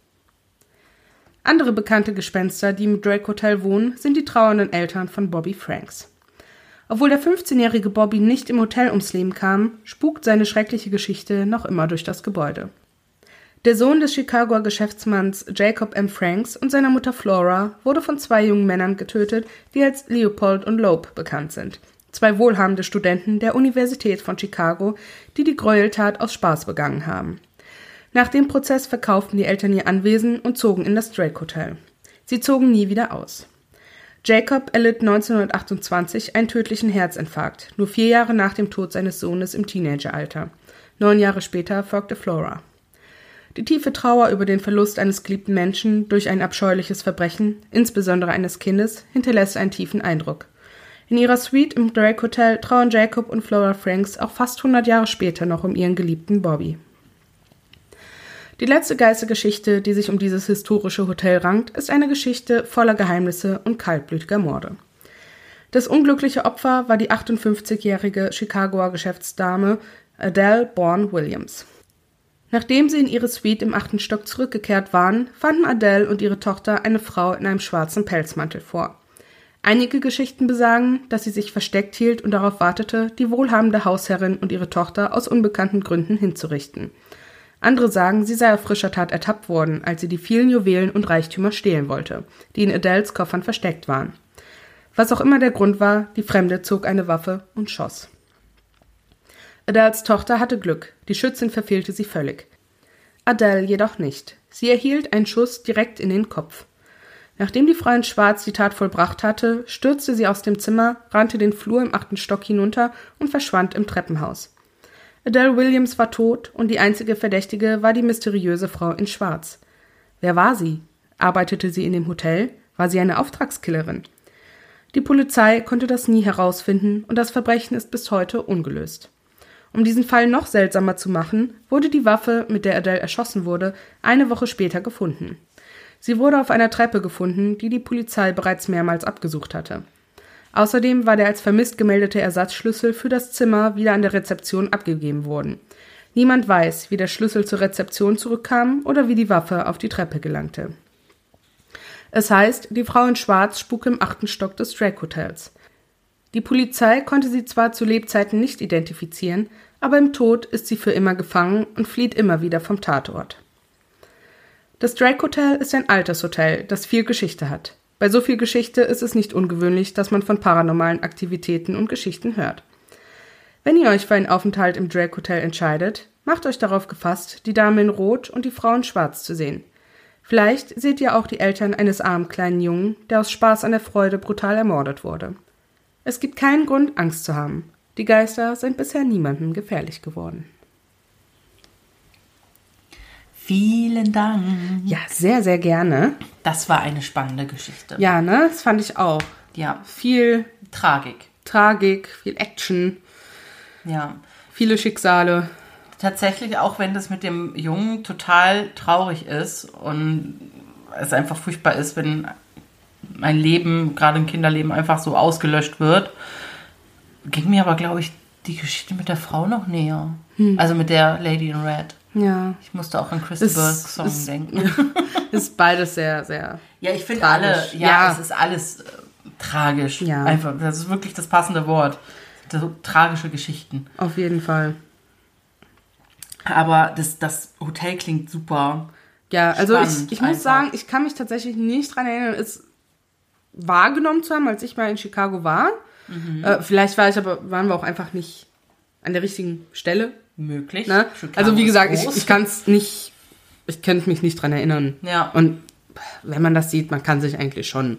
S2: Andere bekannte Gespenster, die im Drake Hotel wohnen, sind die trauernden Eltern von Bobby Franks. Obwohl der 15-jährige Bobby nicht im Hotel ums Leben kam, spukt seine schreckliche Geschichte noch immer durch das Gebäude. Der Sohn des Chicagoer Geschäftsmanns Jacob M. Franks und seiner Mutter Flora wurde von zwei jungen Männern getötet, die als Leopold und Loeb bekannt sind, zwei wohlhabende Studenten der Universität von Chicago, die die Gräueltat aus Spaß begangen haben. Nach dem Prozess verkauften die Eltern ihr Anwesen und zogen in das Drake Hotel. Sie zogen nie wieder aus. Jacob erlitt 1928 einen tödlichen Herzinfarkt, nur vier Jahre nach dem Tod seines Sohnes im Teenageralter. Neun Jahre später folgte Flora. Die tiefe Trauer über den Verlust eines geliebten Menschen durch ein abscheuliches Verbrechen, insbesondere eines Kindes, hinterlässt einen tiefen Eindruck. In ihrer Suite im Drake Hotel trauern Jacob und Flora Franks auch fast 100 Jahre später noch um ihren geliebten Bobby. Die letzte Geistergeschichte, die sich um dieses historische Hotel rankt, ist eine Geschichte voller Geheimnisse und kaltblütiger Morde. Das unglückliche Opfer war die 58-jährige Chicagoer Geschäftsdame Adele Bourne Williams. Nachdem sie in ihre Suite im achten Stock zurückgekehrt waren, fanden Adele und ihre Tochter eine Frau in einem schwarzen Pelzmantel vor. Einige Geschichten besagen, dass sie sich versteckt hielt und darauf wartete, die wohlhabende Hausherrin und ihre Tochter aus unbekannten Gründen hinzurichten. Andere sagen, sie sei auf frischer Tat ertappt worden, als sie die vielen Juwelen und Reichtümer stehlen wollte, die in Adels Koffern versteckt waren. Was auch immer der Grund war, die Fremde zog eine Waffe und schoss. Adels Tochter hatte Glück, die Schützin verfehlte sie völlig. Adele jedoch nicht. Sie erhielt einen Schuss direkt in den Kopf. Nachdem die Frau in Schwarz die Tat vollbracht hatte, stürzte sie aus dem Zimmer, rannte den Flur im achten Stock hinunter und verschwand im Treppenhaus. Adele Williams war tot und die einzige Verdächtige war die mysteriöse Frau in Schwarz. Wer war sie? Arbeitete sie in dem Hotel? War sie eine Auftragskillerin? Die Polizei konnte das nie herausfinden und das Verbrechen ist bis heute ungelöst. Um diesen Fall noch seltsamer zu machen, wurde die Waffe, mit der Adele erschossen wurde, eine Woche später gefunden. Sie wurde auf einer Treppe gefunden, die die Polizei bereits mehrmals abgesucht hatte. Außerdem war der als vermisst gemeldete Ersatzschlüssel für das Zimmer wieder an der Rezeption abgegeben worden. Niemand weiß, wie der Schlüssel zur Rezeption zurückkam oder wie die Waffe auf die Treppe gelangte. Es heißt, die Frau in Schwarz spuk im achten Stock des Drake Hotels. Die Polizei konnte sie zwar zu Lebzeiten nicht identifizieren, aber im Tod ist sie für immer gefangen und flieht immer wieder vom Tatort. Das Drake Hotel ist ein altes Hotel, das viel Geschichte hat. Bei so viel Geschichte ist es nicht ungewöhnlich, dass man von paranormalen Aktivitäten und Geschichten hört. Wenn ihr euch für einen Aufenthalt im Drake Hotel entscheidet, macht euch darauf gefasst, die Dame in Rot und die Frau in Schwarz zu sehen. Vielleicht seht ihr auch die Eltern eines armen kleinen Jungen, der aus Spaß an der Freude brutal ermordet wurde. Es gibt keinen Grund, Angst zu haben. Die Geister sind bisher niemandem gefährlich geworden.
S1: Vielen Dank.
S2: Ja, sehr, sehr gerne.
S1: Das war eine spannende Geschichte.
S2: Ja, ne? Das fand ich auch.
S1: Ja.
S2: Viel
S1: Tragik.
S2: Tragik, viel Action,
S1: Ja.
S2: viele Schicksale.
S1: Tatsächlich, auch wenn das mit dem Jungen total traurig ist und es einfach furchtbar ist, wenn ein Leben, gerade ein Kinderleben, einfach so ausgelöscht wird, ging mir aber, glaube ich, die Geschichte mit der Frau noch näher. Also mit der Lady in Red.
S2: Ja.
S1: Ich musste auch an
S2: Es
S1: Burke Song
S2: ist-
S1: denken. [LAUGHS]
S2: Ist beides sehr, sehr.
S1: Ja, ich finde alle, ja,
S2: Ja.
S1: es ist alles äh, tragisch.
S2: Ja.
S1: Einfach, das ist wirklich das passende Wort. So tragische Geschichten.
S2: Auf jeden Fall.
S1: Aber das, das Hotel klingt super.
S2: Ja, also
S1: Spannend
S2: ich, ich muss
S1: einfach.
S2: sagen, ich kann mich tatsächlich nicht dran erinnern, es wahrgenommen zu haben, als ich mal in Chicago war.
S1: Mhm.
S2: Äh, vielleicht war ich aber, waren wir auch einfach nicht an der richtigen Stelle.
S1: Möglich.
S2: Ne? Also wie gesagt, ich, ich kann es nicht, ich könnte mich nicht dran erinnern.
S1: Ja.
S2: Und wenn man das sieht, man kann sich eigentlich schon,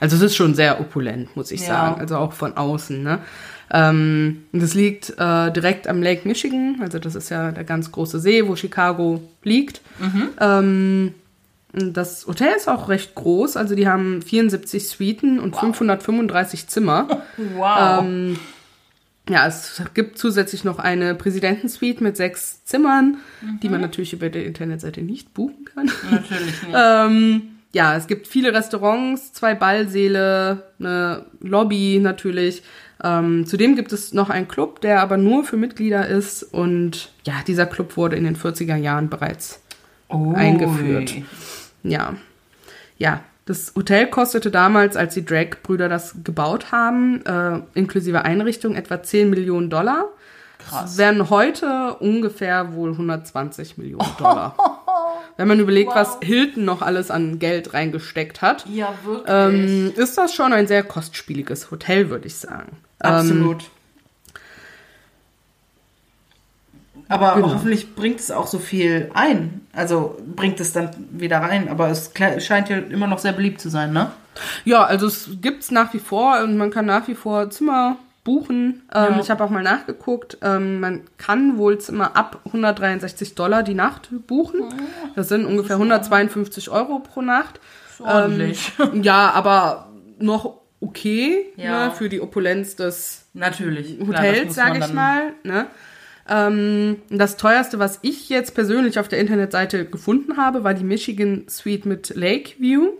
S2: also es ist schon sehr opulent, muss ich
S1: Ja.
S2: sagen, also auch von außen. Ne? Ähm, das liegt äh, direkt am Lake Michigan, also das ist ja der ganz große See, wo Chicago liegt.
S1: Mhm.
S2: Ähm, das Hotel ist auch recht groß, also die haben 74 Suiten und 535 Zimmer. [LAUGHS]
S1: Wow.
S2: Ähm, ja, es gibt zusätzlich noch eine Präsidentensuite mit sechs Zimmern, die man natürlich über die Internetseite nicht buchen kann.
S1: Natürlich nicht. [LAUGHS]
S2: ähm, ja, es gibt viele Restaurants, zwei Ballsäle, eine Lobby natürlich. Ähm, zudem gibt es noch einen Club, der aber nur für Mitglieder ist. Und ja, dieser Club wurde in den 40er Jahren bereits
S1: Ui.
S2: eingeführt. Ja. Ja. Das Hotel kostete damals, als die Drake-Brüder das gebaut haben, äh, inklusive Einrichtung, etwa 10 Millionen Dollar.
S1: Krass.
S2: Das wären heute ungefähr wohl 120 Millionen Dollar. [LAUGHS] Wenn man überlegt, was Hilton noch alles an Geld reingesteckt hat,
S1: Ja, wirklich.
S2: ähm, ist das schon ein sehr kostspieliges Hotel, würde ich sagen. Ähm,
S1: Absolut. Aber
S2: genau.
S1: hoffentlich bringt es auch so viel ein. Also bringt es dann wieder rein. Aber es scheint ja immer noch sehr beliebt zu sein, ne?
S2: Ja, also es gibt's nach wie vor und man kann nach wie vor Zimmer buchen. Ähm,
S1: Ja.
S2: Ich habe auch mal nachgeguckt. Ähm, man kann wohl Zimmer ab 163 Dollar die Nacht buchen. Das sind ungefähr 152 Euro pro Nacht.
S1: ordentlich.
S2: Ähm, ja, aber noch okay
S1: Ja.
S2: ne, für die Opulenz des
S1: Natürlich.
S2: Hotels, sage ich mal. Ne? Ähm, das teuerste, was ich jetzt persönlich auf der Internetseite gefunden habe, war die Michigan Suite mit Lake View.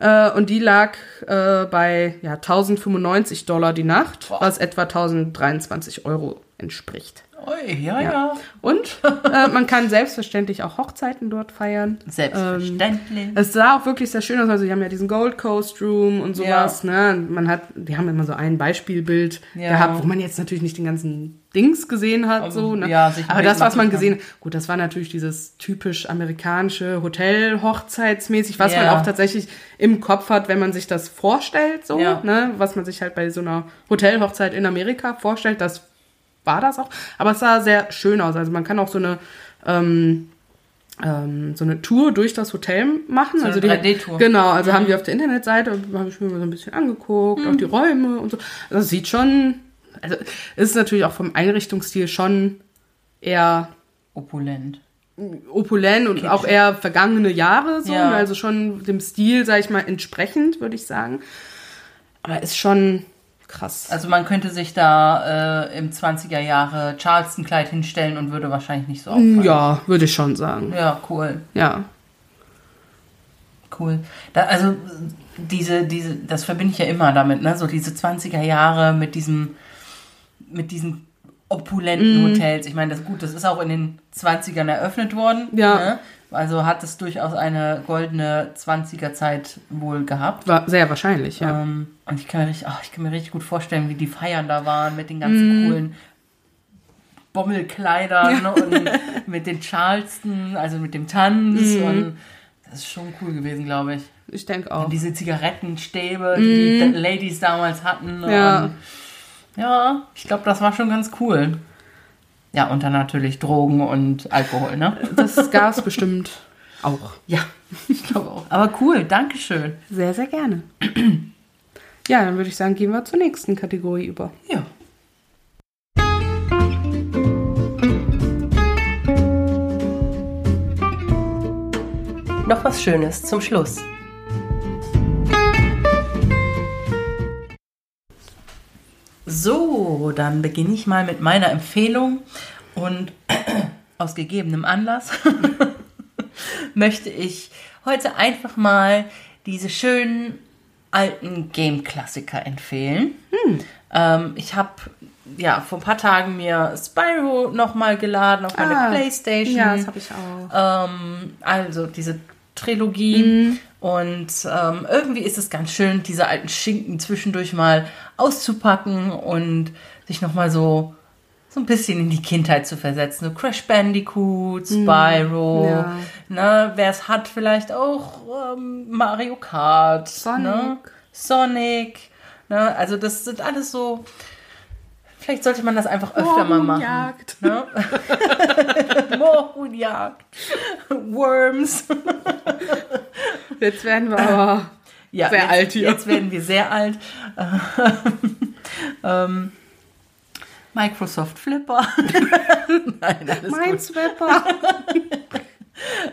S1: Ja.
S2: Äh, und die lag äh, bei ja, 1095 Dollar die Nacht,
S1: Boah.
S2: was etwa 1023 Euro entspricht.
S1: Ui, ja, ja.
S2: Und äh, man kann selbstverständlich auch Hochzeiten dort feiern.
S1: Selbstverständlich.
S2: Es sah auch wirklich sehr schön aus. Also, die haben ja diesen Gold Coast Room und sowas. Ne? Man hat, die haben immer so ein Beispielbild
S1: Ja.
S2: gehabt, wo man jetzt natürlich nicht den ganzen Dings gesehen hat.
S1: Also,
S2: so, ne?
S1: ja,
S2: Aber das, was man gesehen gut, das war natürlich dieses typisch amerikanische Hotel-Hochzeitsmäßig, was man
S1: Ja.
S2: auch tatsächlich im Kopf hat, wenn man sich das vorstellt, so,
S1: Ja.
S2: ne? Was man sich halt bei so einer Hotelhochzeit in Amerika vorstellt, das war das auch. Aber es sah sehr schön aus. Also man kann auch so eine ähm, ähm, so eine Tour durch das Hotel machen.
S1: So eine
S2: also die,
S1: 3D-Tour.
S2: Genau, also haben die auf der Internetseite, habe ich mir mal so ein bisschen angeguckt, auch die Räume und so. Also das sieht schon, also ist natürlich auch vom Einrichtungsstil schon eher
S1: Opulent.
S2: opulent und auch eher vergangene Jahre so,
S1: Ja.
S2: also schon dem Stil, sag ich mal, entsprechend, würde ich sagen. Aber ist schon krass.
S1: Also man könnte sich da äh, im 20er Jahre Charleston-Kleid hinstellen und würde wahrscheinlich nicht so auffallen.
S2: ja, würde ich schon sagen.
S1: Ja, cool.
S2: Ja.
S1: Cool. Da, also diese, diese, das verbinde ich ja immer damit, ne? So diese 20er Jahre mit diesem, mit diesen opulenten
S2: Mhm.
S1: Hotels. Ich meine, das gut, das ist auch in den 20ern eröffnet worden.
S2: Ja.
S1: Ne? Also hat es durchaus eine goldene 20er Zeit wohl gehabt.
S2: War sehr wahrscheinlich, ja.
S1: Ähm, und ich kann, mir richtig, ach, ich kann mir richtig gut vorstellen, wie die Feiern da waren mit den ganzen
S2: Mhm.
S1: coolen Bommelkleidern ne, und [LAUGHS] mit den Charleston, also mit dem Tanz.
S2: Mhm.
S1: Und das ist schon cool gewesen, glaube ich.
S2: Ich denke auch.
S1: Und diese Zigarettenstäbe, die die Ladies damals hatten.
S2: Mhm. Ja.
S1: Und ja, ich glaube, das war schon ganz cool. Ja, und dann natürlich Drogen und Alkohol, ne?
S2: Das Gas bestimmt auch.
S1: Ja, [LAUGHS] ich glaube auch. Aber cool, Dankeschön.
S2: Sehr, sehr gerne. [CLEARS THROAT] Ja, dann würde ich sagen, gehen wir zur nächsten Kategorie über.
S1: Ja.
S3: Noch was Schönes zum Schluss.
S1: So, dann beginne ich mal mit meiner Empfehlung und [CLEARS THROAT] aus gegebenem Anlass [LAUGHS] möchte ich heute einfach mal diese schönen alten Game-Klassiker empfehlen. Ähm, ich habe ja vor ein paar Tagen mir Spyro nochmal geladen auf meine
S2: Ah,
S1: Playstation.
S2: Ja, das habe ich auch.
S1: Ähm, also diese Trilogie. Und ähm, irgendwie ist es ganz schön, diese alten Schinken zwischendurch mal auszupacken und sich nochmal so, so ein bisschen in die Kindheit zu versetzen. So Crash Bandicoot, Spyro.
S2: Ja.
S1: Ne, Wer es hat, vielleicht auch ähm, Mario Kart.
S2: Sonic.
S1: Ne? Sonic. Ne? Also das sind alles so. Vielleicht sollte man das einfach öfter mal machen.
S2: Jagd.
S1: Ne? [LAUGHS] Mohrenjagd. Worms.
S2: Jetzt werden wir aber
S1: Ja,
S2: Sehr
S1: jetzt,
S2: alt hier.
S1: Jetzt werden wir sehr alt. [LAUGHS] ähm, Microsoft Flipper. [LAUGHS] Nein, alles.
S2: Minesweeper,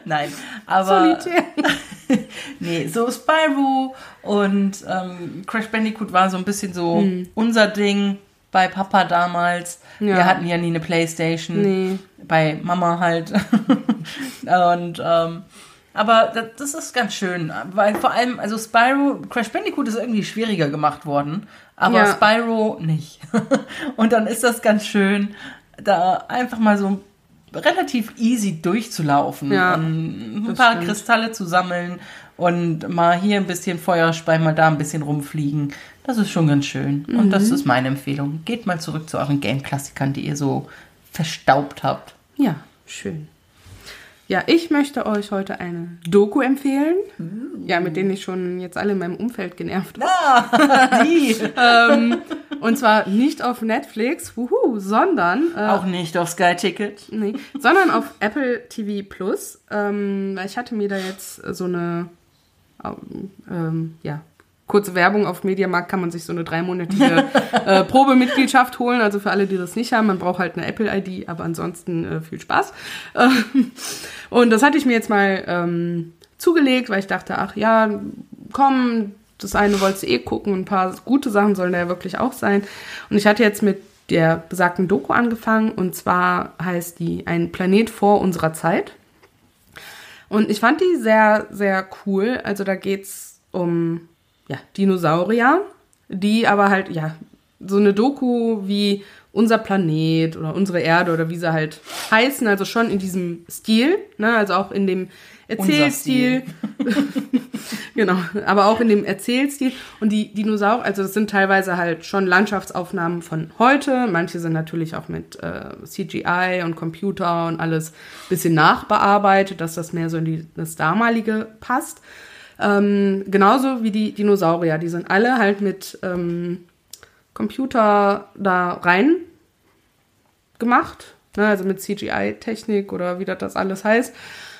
S1: Nein, aber
S2: Solitär.
S1: nee, so Spyro und ähm, Crash Bandicoot war so ein bisschen so unser Ding bei Papa damals.
S2: Ja.
S1: Wir hatten ja nie eine Playstation.
S2: Nee.
S1: Bei Mama halt. [LAUGHS] und ähm, aber das, das ist ganz schön, weil vor allem, also Spyro, Crash Bandicoot ist irgendwie schwieriger gemacht worden, aber
S2: Ja.
S1: Spyro nicht. [LAUGHS] und dann ist das ganz schön, da einfach mal so relativ easy durchzulaufen
S2: Ja,
S1: und ein paar
S2: stimmt.
S1: Kristalle zu sammeln und mal hier ein bisschen Feuer speien, mal da ein bisschen rumfliegen. Das ist schon ganz schön. Und
S2: Mhm.
S1: das ist meine Empfehlung. Geht mal zurück zu euren Game-Klassikern, die ihr so verstaubt habt.
S2: Ja, schön. Ja, ich möchte euch heute eine Doku empfehlen. Ja, mit denen ich schon jetzt alle in meinem Umfeld genervt habe. [LAUGHS]
S1: Die.
S2: ähm, und zwar nicht auf Netflix, wuhu, sondern äh,
S1: Auch nicht auf Sky Ticket.
S2: Nee, sondern auf Apple TV Plus. Ähm, ich hatte mir da jetzt so eine ähm, ja, kurze Werbung auf Mediamarkt kann man sich so eine dreimonatige äh, [LAUGHS] Probemitgliedschaft holen. Also für alle, die das nicht haben, man braucht halt eine Apple-ID, aber ansonsten äh, viel Spaß. Äh, [LAUGHS] und das hatte ich mir jetzt mal ähm, zugelegt, weil ich dachte, ach ja, komm, das eine wolltest du eh gucken, ein paar gute Sachen sollen da ja wirklich auch sein. Und ich hatte jetzt mit der besagten Doku angefangen und zwar heißt die Ein Planet vor unserer Zeit. Und ich fand die sehr, sehr cool. Also da geht's um ja, Dinosaurier, die aber halt, ja, so eine Doku wie unser Planet oder unsere Erde oder wie sie halt heißen, also schon in diesem Stil, ne, also auch in dem Erzählstil. [LAUGHS] genau, aber auch in dem Erzählstil. Und die Dinosaurier, also das sind teilweise halt schon Landschaftsaufnahmen von heute. Manche sind natürlich auch mit äh, CGI und Computer und alles bisschen nachbearbeitet, dass das mehr so in die, das damalige passt. Ähm, genauso wie die Dinosaurier. Die sind alle halt mit ähm, Computer da rein gemacht. Ne, also mit CGI-Technik oder wie das, das alles heißt.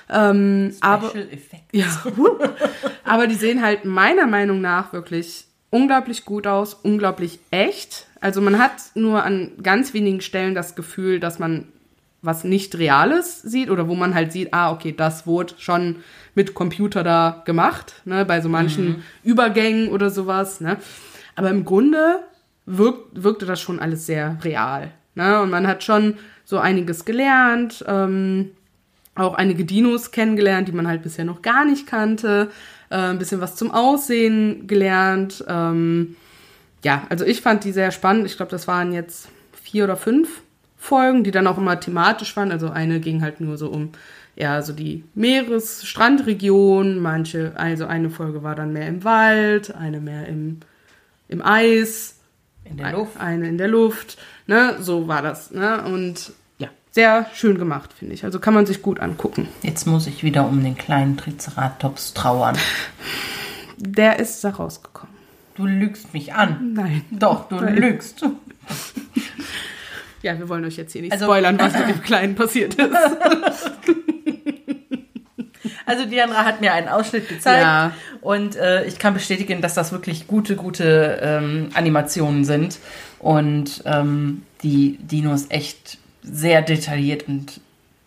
S2: Ähm, aber, ja, [LAUGHS] aber die sehen halt meiner Meinung nach wirklich unglaublich gut aus, unglaublich echt. Also man hat nur an ganz wenigen Stellen das Gefühl, dass man was nicht Reales sieht oder wo man halt sieht, ah, okay, das wurde schon mit Computer da gemacht, ne, bei so manchen mhm. Übergängen oder sowas, ne. Aber im Grunde wirkt, wirkte das schon alles sehr real, ne, und man hat schon so einiges gelernt, ähm, auch einige Dinos kennengelernt, die man halt bisher noch gar nicht kannte, äh, ein bisschen was zum Aussehen gelernt, ähm, ja, also ich fand die sehr spannend, ich glaube, das waren jetzt vier oder fünf Folgen, die dann auch immer thematisch waren. Also eine ging halt nur so um ja, so die Meeres-Strandregion, manche, also eine Folge war dann mehr im Wald, eine mehr im, im Eis,
S1: in der Luft.
S2: Eine in der Luft, ne, so war das, ne, und ja, sehr schön gemacht, finde ich. Also kann man sich gut angucken.
S1: Jetzt muss ich wieder um den kleinen Triceratops trauern.
S2: Der ist da rausgekommen.
S1: Du lügst mich an.
S2: Nein.
S1: Doch, du
S2: Nein.
S1: lügst.
S2: Ja, wir wollen euch jetzt hier nicht
S1: Also-
S2: spoilern, was mit dem Kleinen passiert ist. [LAUGHS]
S1: Also Diandra hat mir einen Ausschnitt gezeigt
S2: Ja.
S1: und äh, ich kann bestätigen, dass das wirklich gute, gute ähm, Animationen sind und ähm, die Dinos echt sehr detailliert und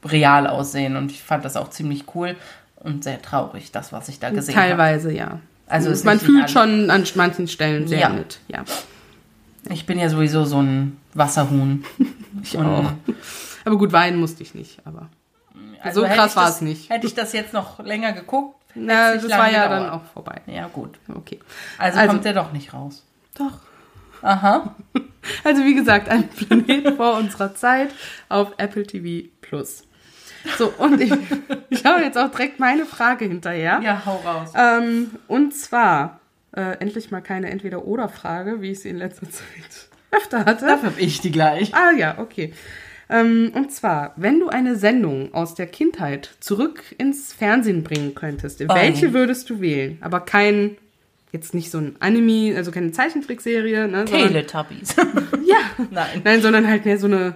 S1: real aussehen und ich fand das auch ziemlich cool und sehr traurig, das, was ich da gesehen habe.
S2: Teilweise, ja.
S1: Also ist
S2: man fühlt schon an manchen Stellen sehr
S1: Ja.
S2: mit, ja.
S1: Ich bin ja sowieso so ein Wasserhuhn. [LAUGHS]
S2: Ich
S1: Und-
S2: auch. Aber gut, weinen musste ich nicht, aber.
S1: Also
S2: so krass war es nicht.
S1: Hätte ich das jetzt noch länger geguckt,
S2: Na, das war ja
S1: gedauert.
S2: dann auch vorbei.
S1: Ja, gut.
S2: Okay.
S1: Also,
S2: Also-
S1: kommt der doch nicht raus.
S2: Doch.
S1: Aha. [LAUGHS]
S2: Also wie gesagt, ein Planet vor unserer Zeit auf Apple TV Plus. So, und ich, [LAUGHS] ich habe jetzt auch direkt meine Frage hinterher.
S1: Ja, hau raus.
S2: Ähm, und zwar, äh, endlich mal keine Entweder-Oder-Frage, wie ich sie in letzter Zeit [LAUGHS] öfter hatte.
S1: Dafür hab ich die gleich.
S2: Ah ja, okay. Ähm, und zwar, wenn du eine Sendung aus der Kindheit zurück ins Fernsehen bringen könntest, welche würdest du wählen? Aber kein, jetzt nicht so ein Anime, also keine Zeichentrickserie, ne?
S1: Teletubbies. [LAUGHS]
S2: Ja.
S1: Nein.
S2: Nein, sondern halt mehr so eine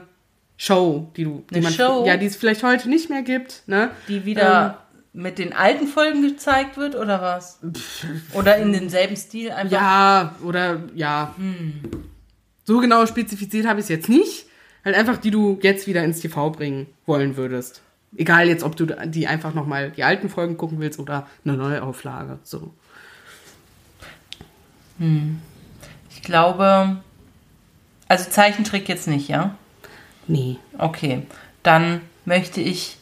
S2: Show, die du, die
S1: Eine
S2: man,
S1: Show?
S2: ja, die es vielleicht heute nicht mehr gibt, ne?
S1: Die wieder mit den alten Folgen gezeigt wird oder was? Oder in demselben Stil einfach?
S2: Ja, oder ja. So genau spezifiziert habe ich es jetzt nicht. Halt einfach, die du jetzt wieder ins TV bringen wollen würdest. Egal jetzt, ob du die einfach nochmal die alten Folgen gucken willst oder eine neue Auflage. So.
S1: Ich glaube, also Zeichentrick jetzt nicht, ja?
S2: Nee.
S1: Okay, dann möchte ich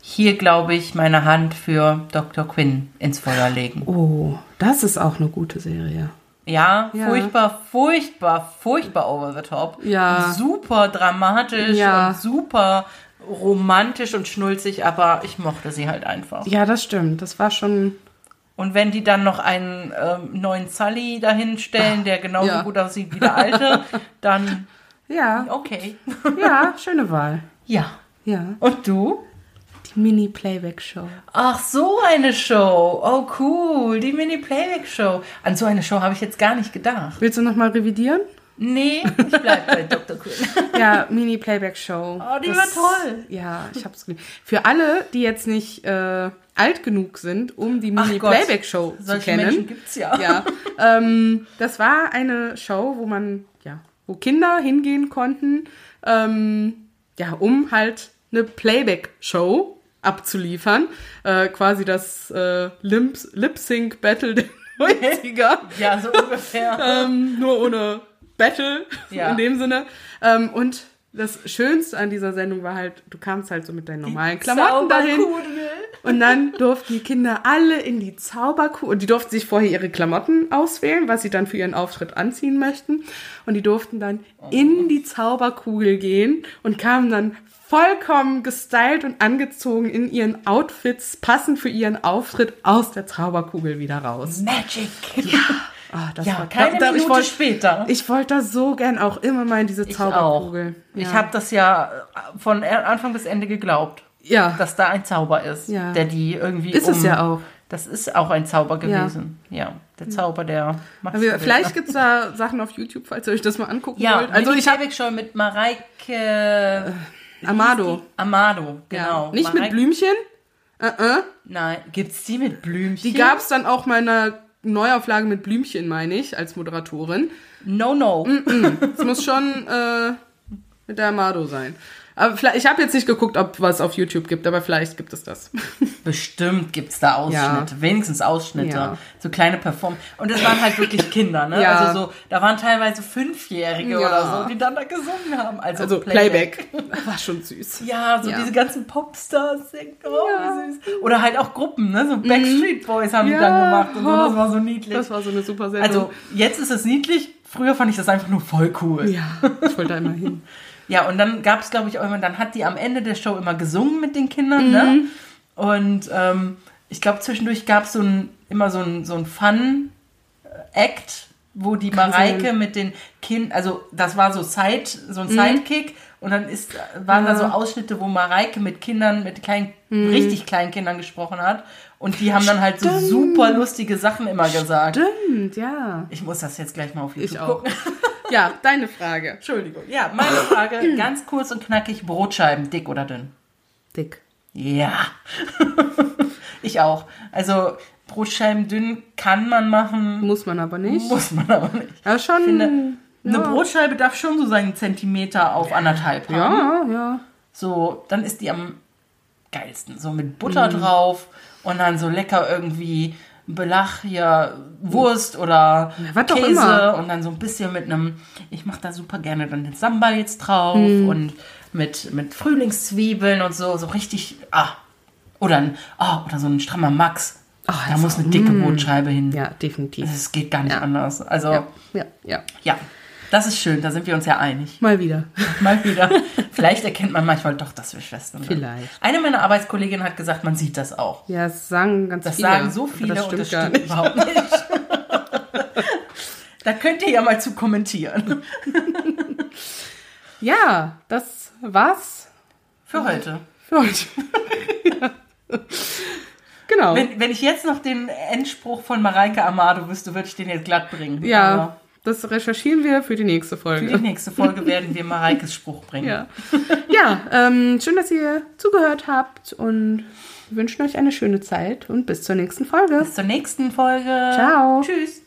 S1: hier, glaube ich, meine Hand für Dr. Quinn ins Feuer legen.
S2: Oh, das ist auch eine gute Serie.
S1: Ja,
S2: Ja.
S1: furchtbar, furchtbar, furchtbar over the top.
S2: Ja.
S1: Super dramatisch
S2: Ja.
S1: und super romantisch und schnulzig, aber ich mochte sie halt einfach.
S2: Ja, das stimmt. Das war schon.
S1: Und wenn die dann noch einen ähm, neuen Sully dahin stellen, der genauso
S2: ja.
S1: gut aussieht wie der alte, dann
S2: Ja,
S1: okay.
S2: ja, [LAUGHS] schöne Wahl.
S1: Ja.
S2: Ja.
S1: Und du?
S2: Mini-Playback-Show.
S1: Ach, so eine Show. Oh, cool. Die Mini-Playback-Show. An so eine Show habe ich jetzt gar nicht gedacht.
S2: Willst du nochmal revidieren?
S1: Nee, ich bleib bei Dr. Quinn. [LAUGHS]
S2: Ja, Mini-Playback-Show.
S1: Oh, die
S2: Das-
S1: war toll.
S2: Ja, ich hab's geliebt. Für alle, die jetzt nicht äh, alt genug sind, um die Mini-Playback-Show zu kennen.
S1: Menschen gibt's ja.
S2: Ja, ähm, das war eine Show, wo man, ja, wo Kinder hingehen konnten, ähm, ja, um halt eine Playback-Show abzuliefern. Äh, quasi das äh, Lip-Sync-Battle [LAUGHS] der 90er. [LAUGHS]
S1: Ja, so ungefähr. [LAUGHS]
S2: ähm, nur ohne Battle
S1: Ja.
S2: in dem Sinne. Ähm, und das Schönste an dieser Sendung war halt, du kamst halt so mit deinen normalen Klamotten dahin. Und dann durften die Kinder alle in die Zauberkugel, und die durften sich vorher ihre Klamotten auswählen, was sie dann für ihren Auftritt anziehen möchten. Und die durften dann in die Zauberkugel gehen und kamen dann vollkommen gestylt und angezogen in ihren Outfits, passend für ihren Auftritt aus der Zauberkugel wieder raus.
S1: Magic.
S2: Ah, das
S1: Ja,
S2: war
S1: keine
S2: da- da-
S1: Minute
S2: ich wollt-
S1: später.
S2: Ich wollte da so gern auch immer mal in diese
S1: Ich
S2: Zauberkugel.
S1: auch. Ich habe das ja äh, von Anfang bis Ende geglaubt,
S2: ja,
S1: dass da ein Zauber ist,
S2: Ja.
S1: der die irgendwie
S2: ist
S1: um,
S2: es ja auch.
S1: Das ist auch ein Zauber gewesen. Ja, der Zauber, der macht
S2: Aber vielleicht gibt's da Sachen auf YouTube, falls ihr euch das mal angucken
S1: ja,
S2: wollt. Also ich habe
S1: schon mit Mareike
S2: Amado.
S1: Amado,
S2: Ja.
S1: genau.
S2: Nicht mit
S1: Mareike-
S2: Blümchen. Äh, äh.
S1: Nein, gibt's die mit Blümchen?
S2: Die gab's dann auch mal in einer Neuauflage mit Blümchen, meine ich, als Moderatorin.
S1: No, no.
S2: Es muss schon äh, mit der Amado sein. Aber vielleicht, ich habe jetzt nicht geguckt, ob was auf YouTube gibt, aber vielleicht gibt es das. [LAUGHS]
S1: Bestimmt gibt's da Ausschnitte, wenigstens Ausschnitte,
S2: Ja.
S1: so kleine Perform. Und das waren halt wirklich [LAUGHS] Kinder, ne?
S2: Ja.
S1: Also so, da waren teilweise Fünfjährige
S2: Ja.
S1: oder so, die dann da gesungen haben. Also,
S2: Also Playback. [LAUGHS] War schon süß.
S1: Ja, so
S2: Ja.
S1: diese ganzen Popstars singen. Oh, wie süß. Oder halt auch Gruppen, ne? So Backstreet Boys haben die
S2: Ja.
S1: dann gemacht und so. Das war so niedlich.
S2: Das war so eine super Sendung.
S1: also jetzt ist es niedlich. Früher fand ich das einfach nur voll cool.
S2: ja, ich wollte da immer hin.
S1: Ja, und dann gab es, glaube ich, auch immer, dann hat die am Ende der Show immer gesungen mit den Kindern, ne?
S2: Mhm.
S1: Und ähm, ich glaube, zwischendurch gab es so ein, immer so ein, so ein Fun-Act, wo die Mareike
S2: sein.
S1: mit den Kindern, also das war so Side, so
S2: Mhm.
S1: ein Sidekick und dann ist, waren da so Ausschnitte, wo Mareike mit Kindern, mit kleinen,
S2: Mhm.
S1: richtig kleinen Kindern gesprochen hat und die haben dann halt so super lustige Sachen immer gesagt.
S2: Stimmt, ja.
S1: Ich muss das jetzt gleich mal auf YouTube
S2: Ich auch. [LAUGHS] Ja, deine Frage.
S1: Entschuldigung. Ja, meine Frage, [CLEARS THROAT] ganz kurz und knackig, Brotscheiben, dick oder dünn?
S2: Dick.
S1: Ja. [LAUGHS] ich auch. Also Brotscheiben dünn kann man machen,
S2: Muss man aber nicht.
S1: muss man aber nicht.
S2: Ja, schon.
S1: finde,
S2: ja.
S1: Eine Brotscheibe darf schon so seinen Zentimeter auf anderthalb haben.
S2: Ja, ja.
S1: So, dann ist die am geilsten. So mit Butter drauf und dann so lecker irgendwie Belach hier, Wurst oder
S2: was auch
S1: Käse und dann so ein bisschen mit einem, ich mache da super gerne dann den Sambal jetzt drauf
S2: Mhm.
S1: und mit, mit Frühlingszwiebeln und so, so richtig, ah, oder, ein, ah, oder so ein strammer Max.
S2: Ah,
S1: da
S2: das
S1: muss eine dicke Brotscheibe hin.
S2: Ja, definitiv.
S1: Es geht gar nicht
S2: Ja.
S1: anders. Also,
S2: Ja,
S1: ja.
S2: ja, ja.
S1: Das ist schön, da sind wir uns ja einig.
S2: Mal wieder. [LAUGHS]
S1: Mal wieder. [LAUGHS] Vielleicht erkennt man manchmal doch, dass wir Schwestern sind.
S2: Vielleicht.
S1: Eine meiner Arbeitskolleginnen hat gesagt, man sieht das auch.
S2: Ja, das sagen ganz
S1: Das
S2: viele.
S1: sagen so viele
S2: das
S1: und das stimmt überhaupt nicht. [LAUGHS] da könnt ihr ja mal zu kommentieren.
S2: Ja, das war's
S1: Für heute.
S2: für heute. ja. Genau.
S1: Wenn, wenn ich jetzt noch den Endspruch von Mareike Amado wüsste, würde ich den jetzt glatt bringen.
S2: ja,
S1: Aber
S2: das recherchieren wir für die nächste
S1: für die
S2: Folge.
S1: nächste Folge werden wir Mareikes Spruch bringen.
S2: Ja, ja ähm, schön, dass ihr zugehört habt und wir wünschen euch eine schöne Zeit und bis zur nächsten Folge.
S1: Bis zur nächsten Folge.
S2: Ciao.
S1: Tschüss.